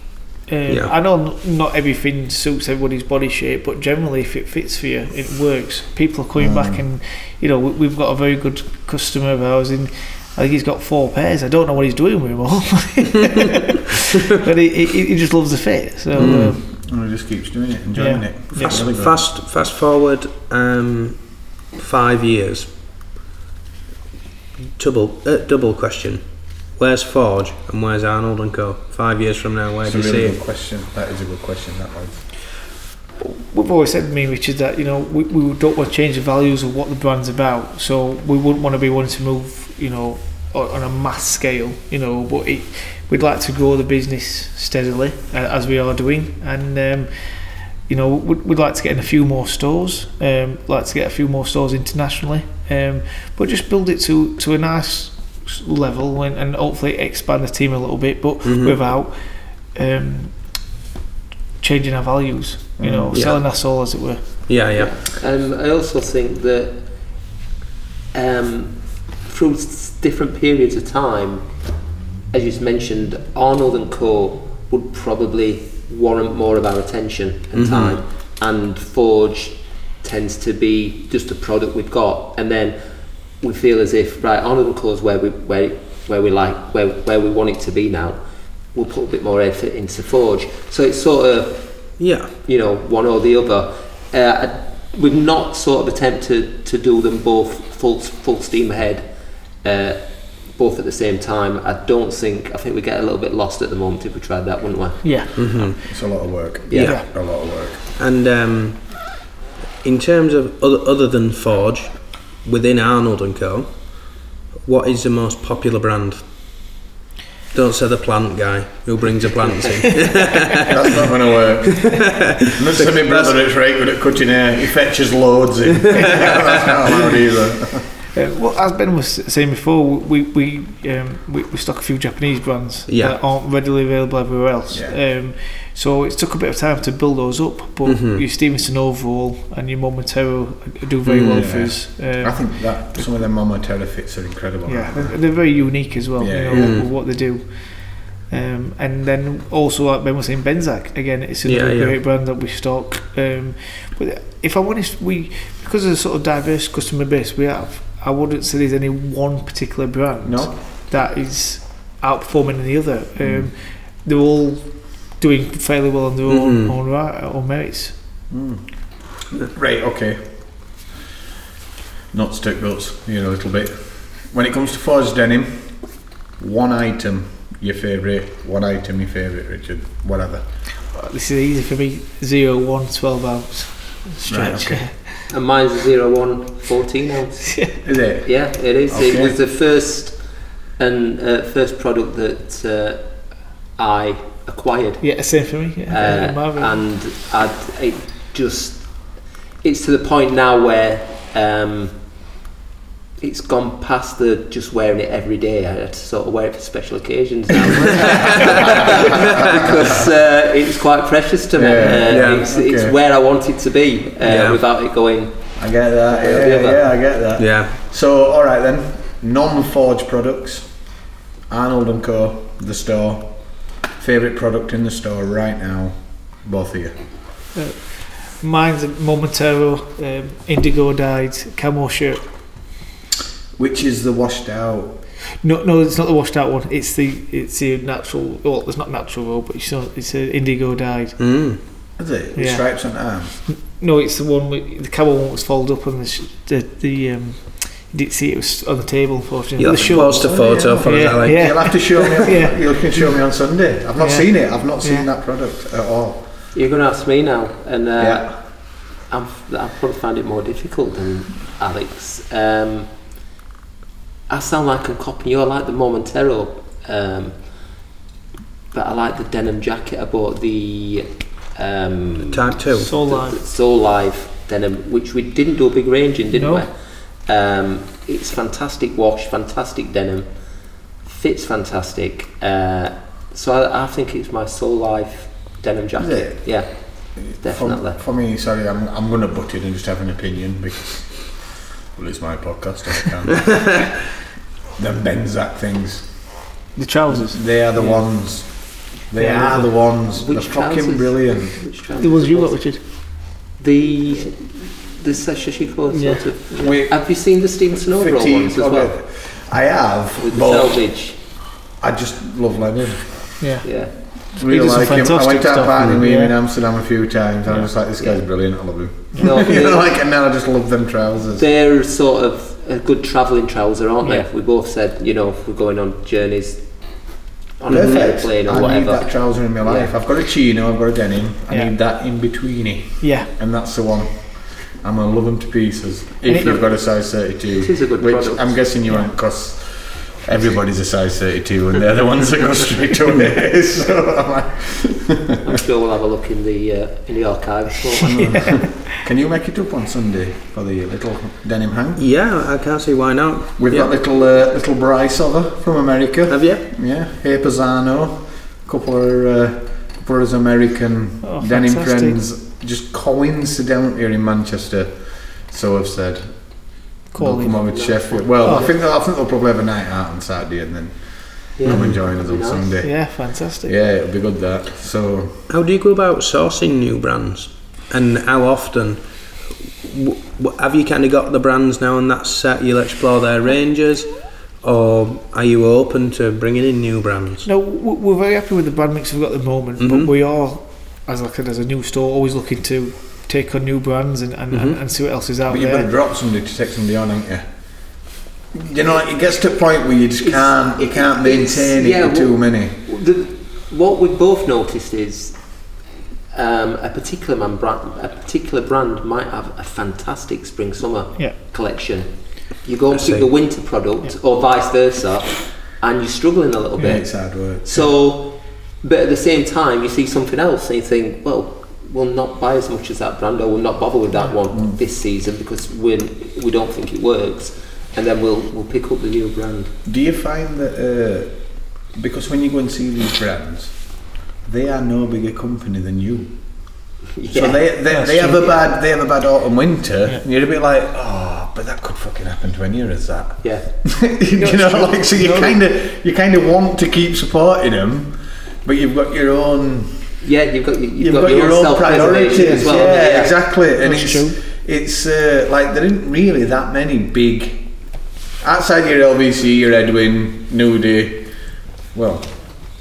Um, Yeah. I know not everything suits everybody's body shape, but generally, if it fits for you, it works. People are coming back, and you know we, we've got a very good customer of ours, and I think he's got four pairs. I don't know what he's doing with them all, but he, he, he just loves the fit. So um, And he just keeps doing it, enjoying Yeah. it. Fast, Really good. fast, fast forward um, five years. Double, uh, double question. Where's Forge and where's Arnold and Co? Five years from now, where It's do a you really see good it? question. That is a good question. That one. we've always said, to me, Richard, that you know we, we don't want to change the values of what the brand's about. So we wouldn't want to be wanting to move, you know, on, on a mass scale, you know. But it, we'd like to grow the business steadily uh, as we are doing, and um, you know we'd, we'd like to get in a few more stores. Um, like to get a few more stores internationally, um, but just build it to to a nice level and, and hopefully expand the team a little bit, but Mhm. without. Um, changing our values, you know, Yeah. selling our soul as it were. Yeah, yeah. Um, I also think that um, through different periods of time, as you mentioned, Arnold and Co would probably warrant more of our attention and Mhm. time, and Forge tends to be just a product we've got, and then we feel as if right, Arnold and Co is where we where where we like where where we want it to be now. We'll put a bit more effort into Forge, so it's sort of Yeah. you know, one or the other. Uh, we've not sort of attempted to do them both full full steam ahead, uh, both at the same time. I don't think. I think we get a little bit lost at the moment if we tried that, wouldn't we? Yeah. hmm It's a lot of work. Yeah. A lot of work. And um, in terms of other, other than Forge, within Arnold and Co, what is the most popular brand? Don't say the plant guy who brings a plant in. That's not going to work. Must have my brother that's right good at cutting hair. He fetches loads in. That's not allowed either. Uh, well, as Ben was saying before, we we um, we, we stock a few Japanese brands Yeah. that aren't readily available everywhere else. Yeah. Um, so it took a bit of time to build those up, but Mhm. your Stevenson overall and your Momotaro do very well for Yeah. us. I Um, think that some of them Momotaro fits are incredible. yeah, they're, they're very unique as well. Yeah, you know, yeah. with what they do. Um, and then also, like Ben was saying, Benzak again. It's another Yeah, yeah. great brand that we stock. Um, but if I'm honest, we because of the sort of diverse customer base we have, I wouldn't say there's any one particular brand No? that is outperforming the other. Um, Mm. They're all doing fairly well on their own Mhm. own, right, own merits. Mm. Right, okay. Not stick guts, you know, a little bit. When it comes to forged denim, one item your favourite, one item your favourite, Richard, whatever. This is easy for me. Zero, one, 12 ounce stretch. okay. And mine's a zero one fourteen ounce. Is it? Yeah, it is. It was the first and uh, first product that uh, I acquired. yeah, same for me. Yeah, uh, and I'd, it just it's to the point now where um, it's gone past the just wearing it every day. I had to sort of wear it for special occasions now because uh, it's quite precious to me. Yeah, uh, yeah, it's, it's where I want it to be uh, Yeah. without it going. I get that, Yeah, yeah, yeah, I get that. Yeah. So, alright then, non-forged products, Arnold and Co, the store, favourite product in the store right now, both of you. Mine's a Momotaro um, indigo dyed camo shirt. Which is the washed out? No, no, it's not the washed out one. It's the it's the natural. Well, it's not natural wool, but it's not, it's a indigo dyed. Mm. Is it? With Yeah. stripes on the arms? No, it's the one with the camel one was folded up and the the, the um. You didn't see it was on the table, unfortunately. You'll the have to shorts. post a photo yeah. for us, Yeah, yeah. You'll have to show me. Yeah. You can show me on Sunday. I've not Yeah. seen it. I've not seen Yeah. that product at all. You're going to ask me now, and uh, yeah. I've I probably found it more difficult than Alex. Um, I sound like I'm copying you. I like the Momotaro, um, but I like the denim jacket. I bought the um, Type 2. Soul the- Life. the Soul Life denim, which we didn't do a big range in, didn't No. we? Um, it's fantastic wash, fantastic denim, fits fantastic. Uh, so I, I think it's my Soul Life denim jacket. it? Yeah, definitely. For, for me, sorry, I'm, I'm going to butt in and just have an opinion because, well, it's my podcast. I can. the Benzak things. The trousers. They are the Yeah. ones. They Yeah. are the ones. Which they're fucking trousers? brilliant. Which trousers The ones you was got. Richard. The the Sashiko Yeah. sort of. Wait, Have you seen the Stevenson overall fatigue ones as well? it. I have, With the but selvage. I just love Lennon. Yeah. Yeah. Really does some like him. I fantastic went to a party with him Yeah. in Amsterdam a few times. and I'm just like, this guy's Yeah. brilliant. I love him. No, you know, like, and now I just love them trousers. They're sort of a good travelling trouser, aren't Yeah. they? We both said, you know, if we're going on journeys on a Perfect. plane or I need that trouser in my life. Yeah. I've got a chino, I've got a denim. I Yeah. need that in betweeny, Yeah. and that's the one. I'm gonna love them to pieces. If you've got a size 32, It is a good which product. I'm guessing you won't, because everybody's a size 32, and they're the ones that go straight to it. So I'm like, I'm sure we'll have a look in the uh, in the archives. won't can you make it up on Sunday for the little denim hang? Yeah, I can't see why not. We've yeah. got little uh, little Bryce over from America. Have you? Yeah, Hey Pisano, couple of uh, couple of American Oh, denim fantastic. friends just coincident here in Manchester. So I've said they'll Calling. come over to Sheffield. Well, Oh. I think they'll, I think they'll probably have a night out on Saturday and then Yeah. come and join us on nice. Sunday. Yeah, fantastic. Yeah, it'll be good that. So How do you go about sourcing new brands? And how often? W- w- have you kind of got the brands now and that's set, you'll explore their ranges? Or are you open to bringing in new brands? No, we're very happy with the brand mix we've got at the moment, Mhm. but we are, as I said, as a new store, always looking to take on new brands and, and, and, Mhm. and see what else is out but you've got to drop somebody to take somebody on, haven't you? You know, it gets to a point where you just It's- can't you can't maintain it yeah, with too well- many. The, what we've both noticed is um, a particular man brand, a particular brand might have a fantastic spring summer Yeah. collection. You go and pick see. the winter product, or vice versa, and you're struggling a little Yeah, bit. it's hard work. So, but at the same time, you see something else and you think, well, we'll not buy as much as that brand, or we'll not bother with that one Mm. this season because we we don't think it works, and then we'll we'll pick up the new brand. Do you find that uh, because when you go and see these brands, they are no bigger company than you. So Yeah. they they, they have true, a bad they have a bad autumn winter, Yeah. and you're a bit like, oh, but that could fucking happen to any of us. That yeah. you it's know, true. like so you No. kind of you kind of want to keep supporting them, but you've got your own Yeah, you've got you've, you've got, your, own self-preservation priorities. as well. yeah, haven't exactly. And That's it's true. it's uh, like there isn't really that many big outside your LVC, your Edwin, Nudie. Well,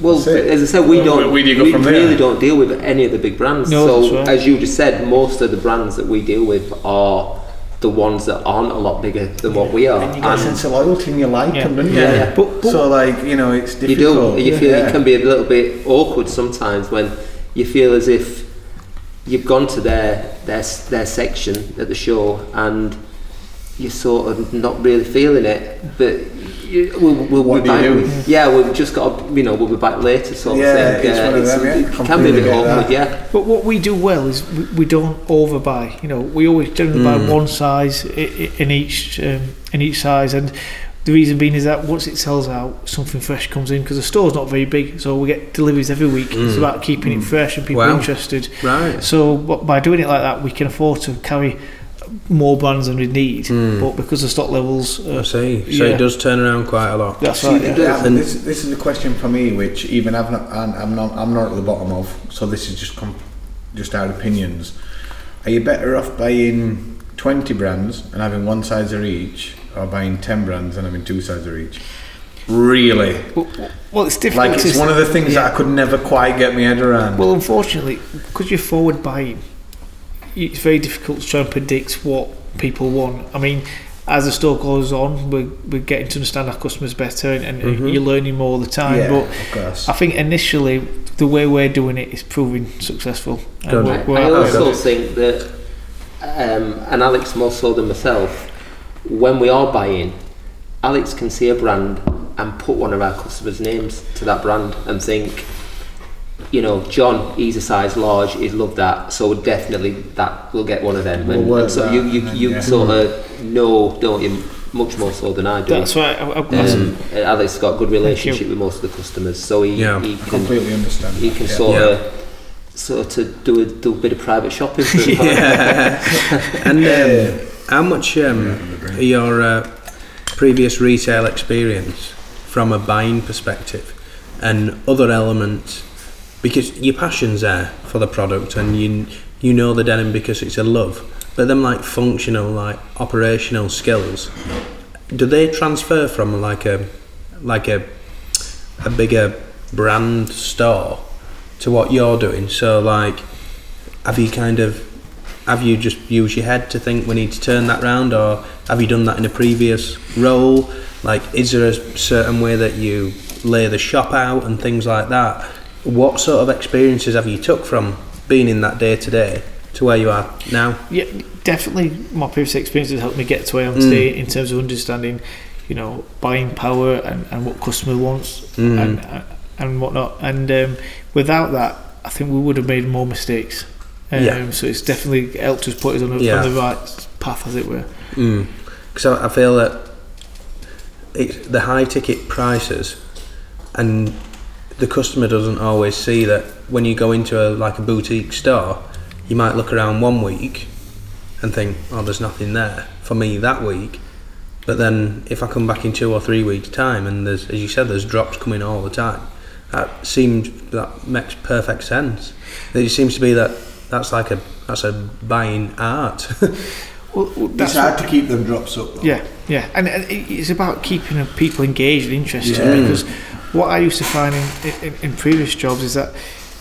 Well, as I said, we Where- don't where do we really there? don't deal with any of the big brands. No, so right. as you just said, most of the brands that we deal with are the ones that aren't a lot bigger than what we are. and you get a sense of loyalty and you like Yeah. them, don't you? Yeah, yeah. But- but- so like you know, it's you difficult. do. You feel yeah. it can be a little bit awkward sometimes when you feel as if you've gone to their their their section at the show and you're sort of not really feeling it, but. You, we'll, we'll What be do you back, do? Yeah, we've just got to, you know, we'll be back later sort Yeah, of thing. it's one of them, yeah. it can be a Completely bit get awkward, yeah. But what we do well is we, we don't overbuy. You know, we always generally buy Mm. one size i- i- in each um, in each size, and the reason being is that once it sells out, something fresh comes in because the store's not very big, so we get deliveries every week. It's Mm. about keeping it fresh and people Wow. interested. Right. So by doing it like that, we can afford to carry more brands than we need. Mm. But because the stock levels, I see. So yeah. it does turn around quite a lot. that's See, right. th- Yeah. And- this, this is a question for me, which even I've not, I'm, I'm not, I'm not at the bottom of. So this is just com- just our opinions. Are you better off buying twenty brands and having one size of each, or buying ten brands and having two sizes of each? Really? Well, well, it's difficult. Like it's one of the things yeah. that I could never quite get my head around. Well, unfortunately, because you're forward buying, it's very difficult to try and predict what people want. I mean, as the store goes on, we're, we're getting to understand our customers better and, and Mhm. you're learning more all the time. yeah, But of. I think initially, the way we're doing it is proving successful. And we're- I, we're I happy also think that, um, and Alex more so than myself, when we are buying, Alex can see a brand and put one of our customers' names to that brand and think, you know, John, he's a size large, he's loved that, so definitely that will get one of them. We'll And, and so you, you, and then, you yeah. sort of know, don't you, much more so than I do. That's right. I, I, that's- Um, Alex has got a good relationship with most of the customers, so he, Yeah. he can completely understand. he can yeah. sort Yeah. of sort of do a, do a bit of private shopping for him. Yeah. and um, how much um, your uh, previous retail experience from a buying perspective and other elements because your passion's there for the product and you you know the denim because it's a love. But them like functional, like operational skills, do they transfer from like a like a a bigger brand store to what you're doing? So like, have you kind of have you just used your head to think we need to turn that round, or have you done that in a previous role? Like, is there a certain way that you lay the shop out and things like that? What sort of experiences have you took from being in that day to day to where you are now? Yeah, definitely. My previous experiences helped me get to where I'm Mm. today in terms of understanding, you know, buying power and, and what customer wants Mm. and and whatnot. And um, without that, I think we would have made more mistakes. Um, Yeah. So it's definitely helped us put us on, the Yeah. on the right path, as it were. Because I, I feel that it's the high ticket prices, and the customer doesn't always see that when you go into a like a boutique store, you might look around one week and think, oh, there's nothing there for me that week. But then if I come back in two or three weeks' time and there's, as you said, there's drops coming all the time, that seems that makes perfect sense. It seems to be that that's like a that's a buying art. Well, well, It's that's hard to keep them drops up. Though. Yeah, yeah, and, and it's about keeping uh, people engaged and interested Yeah. because what I used to find in, in, in previous jobs is that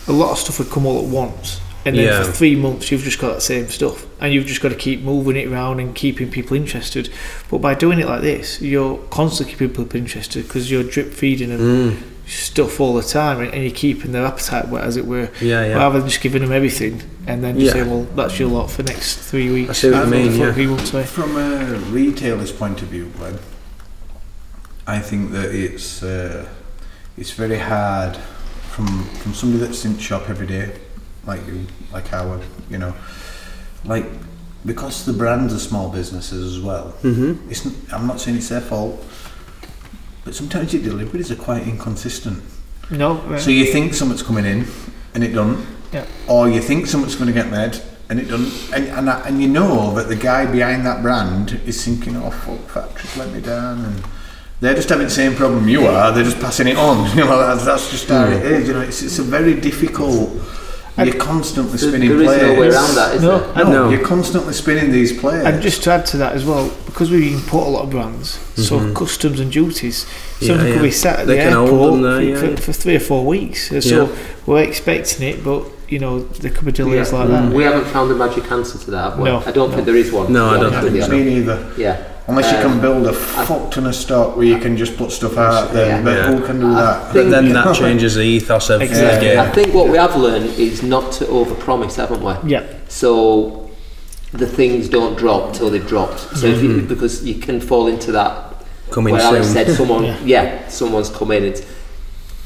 a lot of stuff would come all at once, and then Yeah. for three months you've just got that same stuff, and you've just got to keep moving it around and keeping people interested. But by doing it like this, you're constantly keeping people interested because you're drip feeding them mm, stuff all the time, and, and you're keeping their appetite wet, as it were, yeah, yeah. rather than just giving them everything and then you Yeah. say, well, that's your lot for the next three weeks. I see what you uh, mean, for yeah. Three months away. From a retailer's point of view, Glen, I think that it's uh, it's very hard from from somebody that's in shop every day, like you, like Howard, you know, like because the brands are small businesses as well. Mm-hmm. It's n- I'm not saying it's their fault, but sometimes your deliveries are quite inconsistent. No, uh, So you think someone's coming in, and it doesn't. Yeah. Or you think someone's going to get mad and it doesn't. And and, and you know that the guy behind that brand is thinking, "Oh fuck, factory's let me down," and they're just having the same problem you are. They're just passing it on. You know, that's, that's just how it is. You know, it's it's a very difficult. You're constantly There, spinning there is no way around that, is No, there? No, No. you're constantly spinning these plays. And just to add to that as well, because we import a lot of brands, so mm-hmm. customs and duties, Yeah, something could be sat at They the can hold airport them there, for, yeah, for, yeah. for three or four weeks. So we're expecting it, but you know there could be delays Yeah. like that. Mm. We haven't found the magic answer to that, have we? No. I don't think there is one. No, I don't think with Me neither. Yeah. Unless you can Um, build a fuck ton of stock where you can just put stuff out there, Yeah. but Yeah. who can do that? But then that changes the ethos of Exactly. the game. I think what we have learned is not to overpromise, haven't we? Yeah, So the things don't drop till they've dropped. So Mm-hmm. you, because you can fall into that Coming where Alex soon. said someone, Yeah. yeah. someone's come in. It's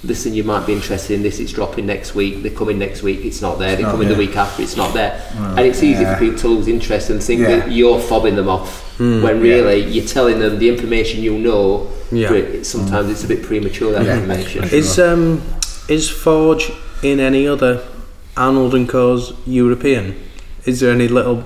listen, you might be interested in this. It's dropping next week. They come in next week. It's not there. They not come in the week after. It's not there. and it's easy yeah. for people to lose interest and think Yeah. that you're fobbing them off Hmm. when really you're telling them the information you know. Yeah. but it- sometimes it's a bit premature that information. Is um is Forge in any other Arnold and Co.'s European? Is there any little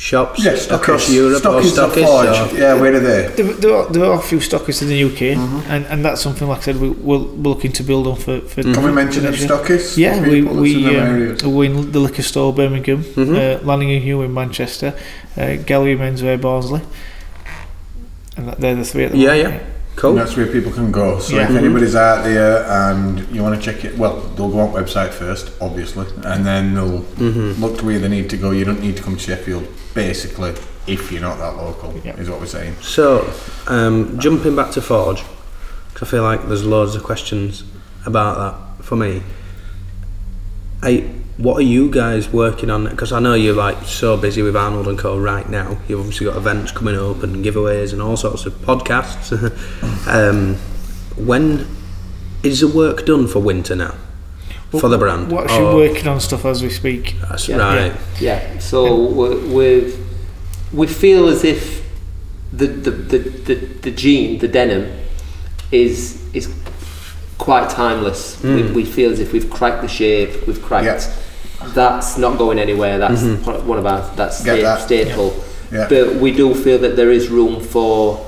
shops Yeah, Stockists. across Europe or Stockists are? Forge. or- Yeah, where are they? there, there, are, there are a few stockists in the UK, Mm-hmm. and, and that's something like I said we, we're, we're looking to build on for. for Can we mention them next year. stockists? Yeah, we People in we um, we're in the liquor store Birmingham, Mhm. uh, Lanning and Hugh in Manchester, uh, Gallery Menswear Barnsley, and that, they're the three at the Yeah, moment. yeah. Cool. And that's where people can go. So Yeah. if Mhm. anybody's out there and you want to check it, well, they'll go on website first, obviously, and then they'll Mm-hmm. look to where they need to go. You don't need to come to Sheffield, basically, if you're not that local, is what we're saying. So, um, jumping back to Forge, 'cause I feel like there's loads of questions about that for me. I, what are you guys working on? Because I know you're like so busy with Arnold and Co. right now. You've obviously got events coming up and giveaways and all sorts of podcasts. um, when is the work done for winter now? For the brand? We're actually Or- working on stuff as we speak. That's Yeah. right. Yeah, so we we we feel as if the the, the, the, the jean, the denim, is is quite timeless. We, we feel as if we've cracked the shape, we've cracked. Yeah. That's not going anywhere. That's one of our that's Get sta- that. staple. Yeah. But we do feel that there is room for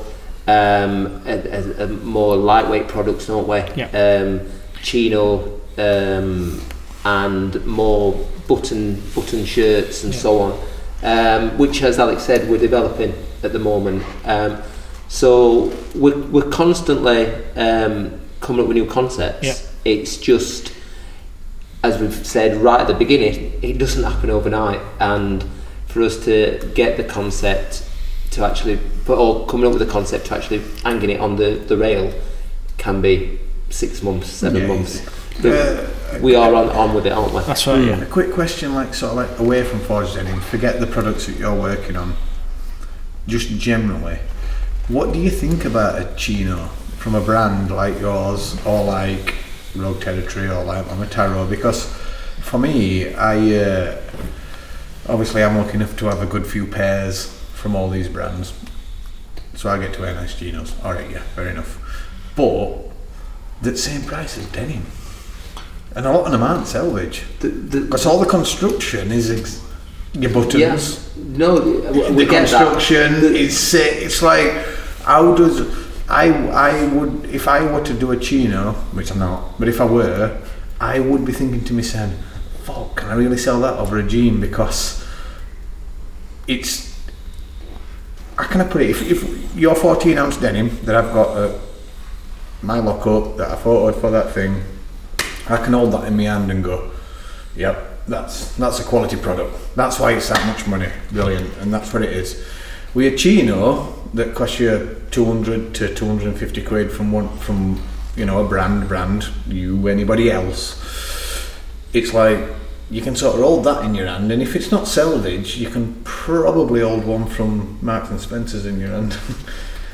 um, a, a, a more lightweight products, don't we? Yeah. Um, chino, um, and more button button shirts and so on, um, which, as Alex said, we're developing at the moment. Um, so we're, we're constantly um, coming up with new concepts. Yeah. It's just, as we've said right at the beginning, it doesn't happen overnight, and for us to get the concept to actually, but or coming up with the concept to actually hanging it on the, the rail can be six months, seven Yeah, months. Uh, we are on, on with it, aren't we? That's right. Yeah. A quick question, like sort of like away from Forge Denim, forget the products that you're working on. Just generally, what do you think about a chino from a brand like yours, or like Rogue Territory, or like Momotaro? Because for me, I uh, obviously I'm lucky enough to have a good few pairs from all these brands, so I get to wear nice chinos. All right, yeah, fair enough. But the same price as denim, and a lot of them aren't selvedge. The, the, Because all the construction is ex- your buttons. yeah, no, we, we the that. construction. It's it's like how does I I would if I were to do a chino, which I'm not, but if I were, I would be thinking to myself, "Fuck, can I really sell that over a jean?" Because it's how can I put it? If, if your 14 ounce denim that I've got at my lockup that I photoed for that thing, I can hold that in my hand and go, Yep, that's that's a quality product. That's why it's that much money. Brilliant, and that's what it is. With a chino that costs you two hundred to two hundred and fifty quid from one from you know a brand brand you anybody else. It's like you can sort of hold that in your hand, and if it's not selvedge, you can probably hold one from Marks and Spencers in your hand.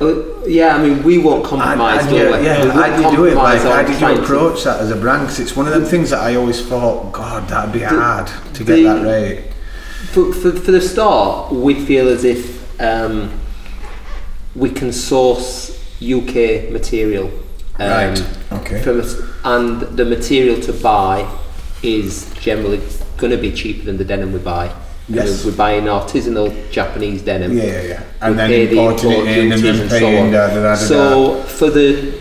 Uh, yeah, I mean, we won't compromise, And- and yeah, we yeah, won't how do you do it? Like, compromise how on did you approach that as a brand? Because it's one of them things that I always thought, God, that'd be hard to get that right. For, for, for the start, we feel as if um, we can source UK material. Um, Right, okay. From and the material to buy is generally going to be cheaper than the denim we buy. Yes. We're buying artisanal Japanese denim. Yeah, yeah, yeah. And we then pay the importing import it in and then and so on. da da da. So for the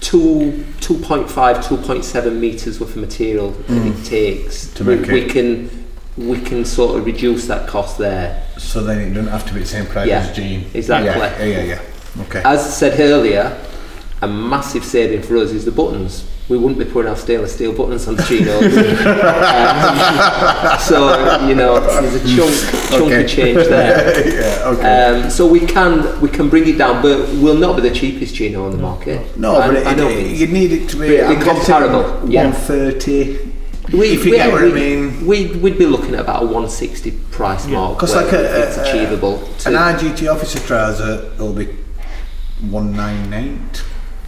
two, 2.5, 2.7 meters worth of material that it takes, Mm. To we, make we it. can we can sort of reduce that cost there. so then it doesn't have to be the same price Yeah, as jean. exactly. Yeah, yeah, yeah. yeah. Okay. As I said earlier, a massive saving for us is the buttons. We wouldn't be putting our stainless steel buttons on the chinos. Um, so you know, there's a chunk chunk Okay. of change there. yeah, okay. Um, so we can we can bring it down, but we'll not be the cheapest chino on the market. no, By- but by it, no it, means. you'd need it to be Be- be I'm guessing comparable, yeah. 130. We, if you we, get what I we, mean. We'd, we'd be looking at about a 160 price mark. Because where like a, it's a- a- achievable. an to- RGT officer trouser will be 198.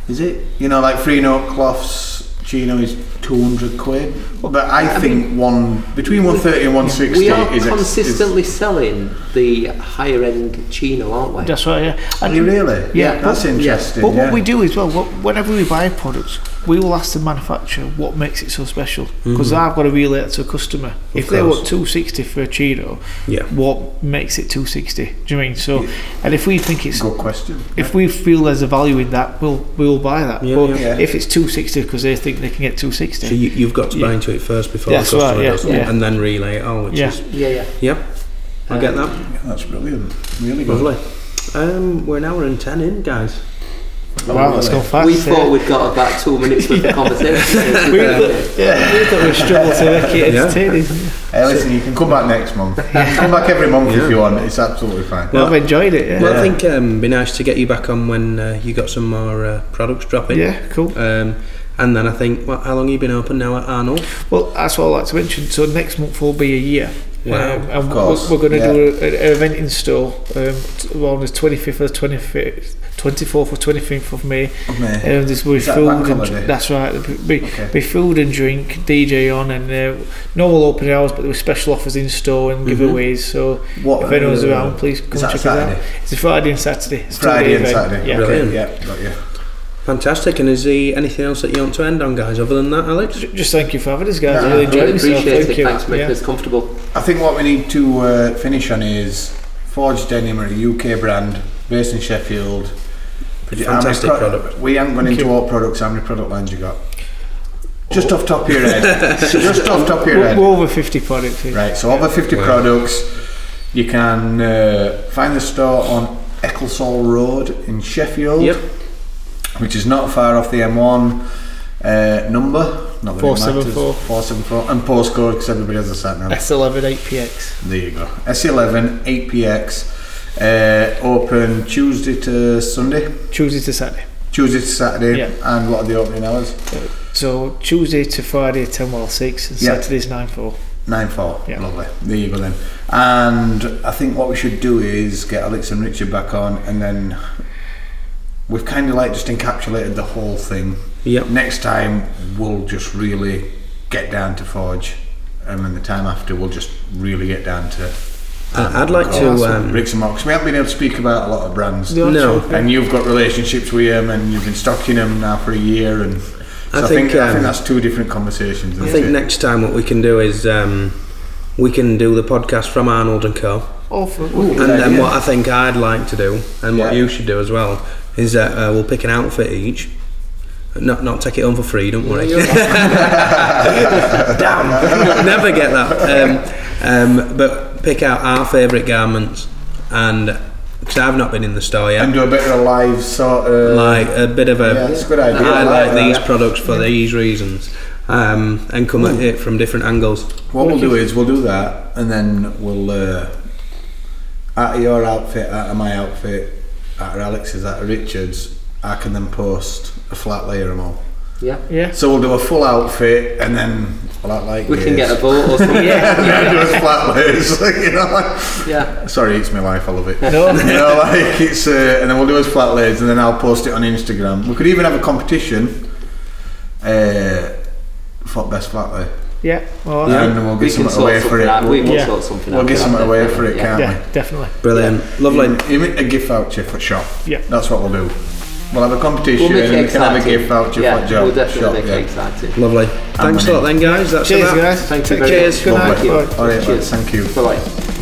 Is it? You know, like Freenote Cloth's, chino is 200 quid. But I, I think one between 130 and 160 we are is ex- consistently selling the higher end chino, aren't we? That's right. Yeah. And- are you really? Yeah, that's but- interesting. But yeah. what we do as well, what, whenever we buy products, we will ask the manufacturer what makes it so special. Because I've got to relay that to a customer. if they course. want 260 for a chino, Yeah. what makes it 260? Do you mean? So, and if we think it's, Good question. if we feel there's a value in that, we'll we'll buy that. Yeah, but yeah. Yeah. if it's 260 because they think they can get 260, So you, you've got to buy Yeah. into it first before That's the customer right, yeah, does, yeah. and then relay it on, which Yeah. is Yeah, yeah. yep. I get that. Yeah, that's brilliant. Really good. Lovely. Um, we're an hour and ten in, guys. Wow, let's go fast. we yeah. thought we'd got about two minutes worth of conversation. we, yeah, we thought we'd struggle to make it Yeah. entertaining. Hey, listen, you can come back next month. Come back every month if you want. It's absolutely fine. Well, I've enjoyed it. Yeah. Well, I think um, it'd be nice to get you back on when uh, you got some more uh, products dropping. yeah, cool. Um, and then I think, well, how long have you been open now at Arnold? Well, that's what I'd like to mention. So next month will be a year. Wow, Um, and of course, we're, we're going to yeah. do an event in store um, on the 25th or 25th, 24th or 25th of May. May. Um, there's will be Is that food and holiday? that's right. There'll be, Okay. be food and drink, DJ on, and uh, normal open hours, but there were special offers in store and Mhm. givearound. So What, if anyone's uh, around, please come check Saturday? us out. It's a Friday and Saturday. It's Friday and event. Saturday. Yeah. Brilliant. Yeah, got you. Fantastic. And is there anything else that you want to end on, guys, other than that, Alex? J- Just thank you for having us, guys. Yeah, I really I enjoyed Really myself. appreciate Thank it. you. Thanks for making Yeah. us comfortable. I think what we need to uh, finish on is Forge Denim are a UK brand based in Sheffield. Produ- how many Fantastic product. We haven't gone Thank into you. all products. How many product lines you got? Just off top of your head. Just off top of your We're, head. we're over 50 products. here. Right, so over 50 products. You can uh, find the store on Ecclesall Road in Sheffield, Yep. which is not far off the M1 uh, number. Not that it matters. 474. 474. And postcode, because everybody has a sat nav. S11 8PX. There you go. SE11 8PX. Uh, open Tuesday to Sunday. Tuesday to Saturday. Tuesday to Saturday. Yeah. And what are the opening hours? So Tuesday to Friday 10 while 6 and Yeah. Saturday's 9 4. 9 4. Yeah. Lovely. There you go then. And I think what we should do is get Alex and Richard back on and then we've kind of like just encapsulated the whole thing. Yep. Next time we'll just really get down to Forge and then the time after we'll just really get down to I- I'd like to. Um, bricks and mortars. We haven't been able to speak about a lot of brands. No. And you've got relationships with them and you've been stocking them now for a year and so I I, think, think, I think um, that's two different conversations. I think it? next time what we can do is um, we can do the podcast from Arnold and Co. Oh, for, And then idea. what I think I'd like to do, and what Yeah. you should do as well, is that uh, we'll pick an outfit each. Not not take it home for free. Don't worry. Damn, never get that. Um, um, but pick out our favourite garments, and because I've not been in the store yet, and do a bit of a live sort of like a bit of a. Yeah, that's a good idea. I I like like that. these products for these reasons, um, and come at it from different angles. What we'll do is we'll do that, and then we'll uh, out of your outfit, out of my outfit, out of Alex's, out of Richard's. I can then post a flat layer of them all. Yeah. yeah. So we'll do a full outfit, and then we'll act like We can get a vote or something. yeah, do a flat layers, you know. Like, yeah. sorry, it's my life. I love it. No. you know, like it's, uh, and then we'll do as flat layers, and then I'll post it on Instagram. We could even have a competition uh, for best flat lay, Yeah. Well, Yeah. and then we'll get can something away for something it. out. We will Yeah. sort something We'll out. get for something away for it, definitely, can't yeah, definitely. Brilliant, lovely. Even, even a gift voucher for shop. Yeah. That's what we'll do. We'll have a competition We'll and it we can have a gift voucher yeah, for job. We'll definitely shop, make yeah. it exciting. Lovely. Thanks a lot then, guys. That's Cheers, about. guys. Thank you Take very care. much. Good night. Lovely. Bye. All right, Cheers. thank you. Bye bye.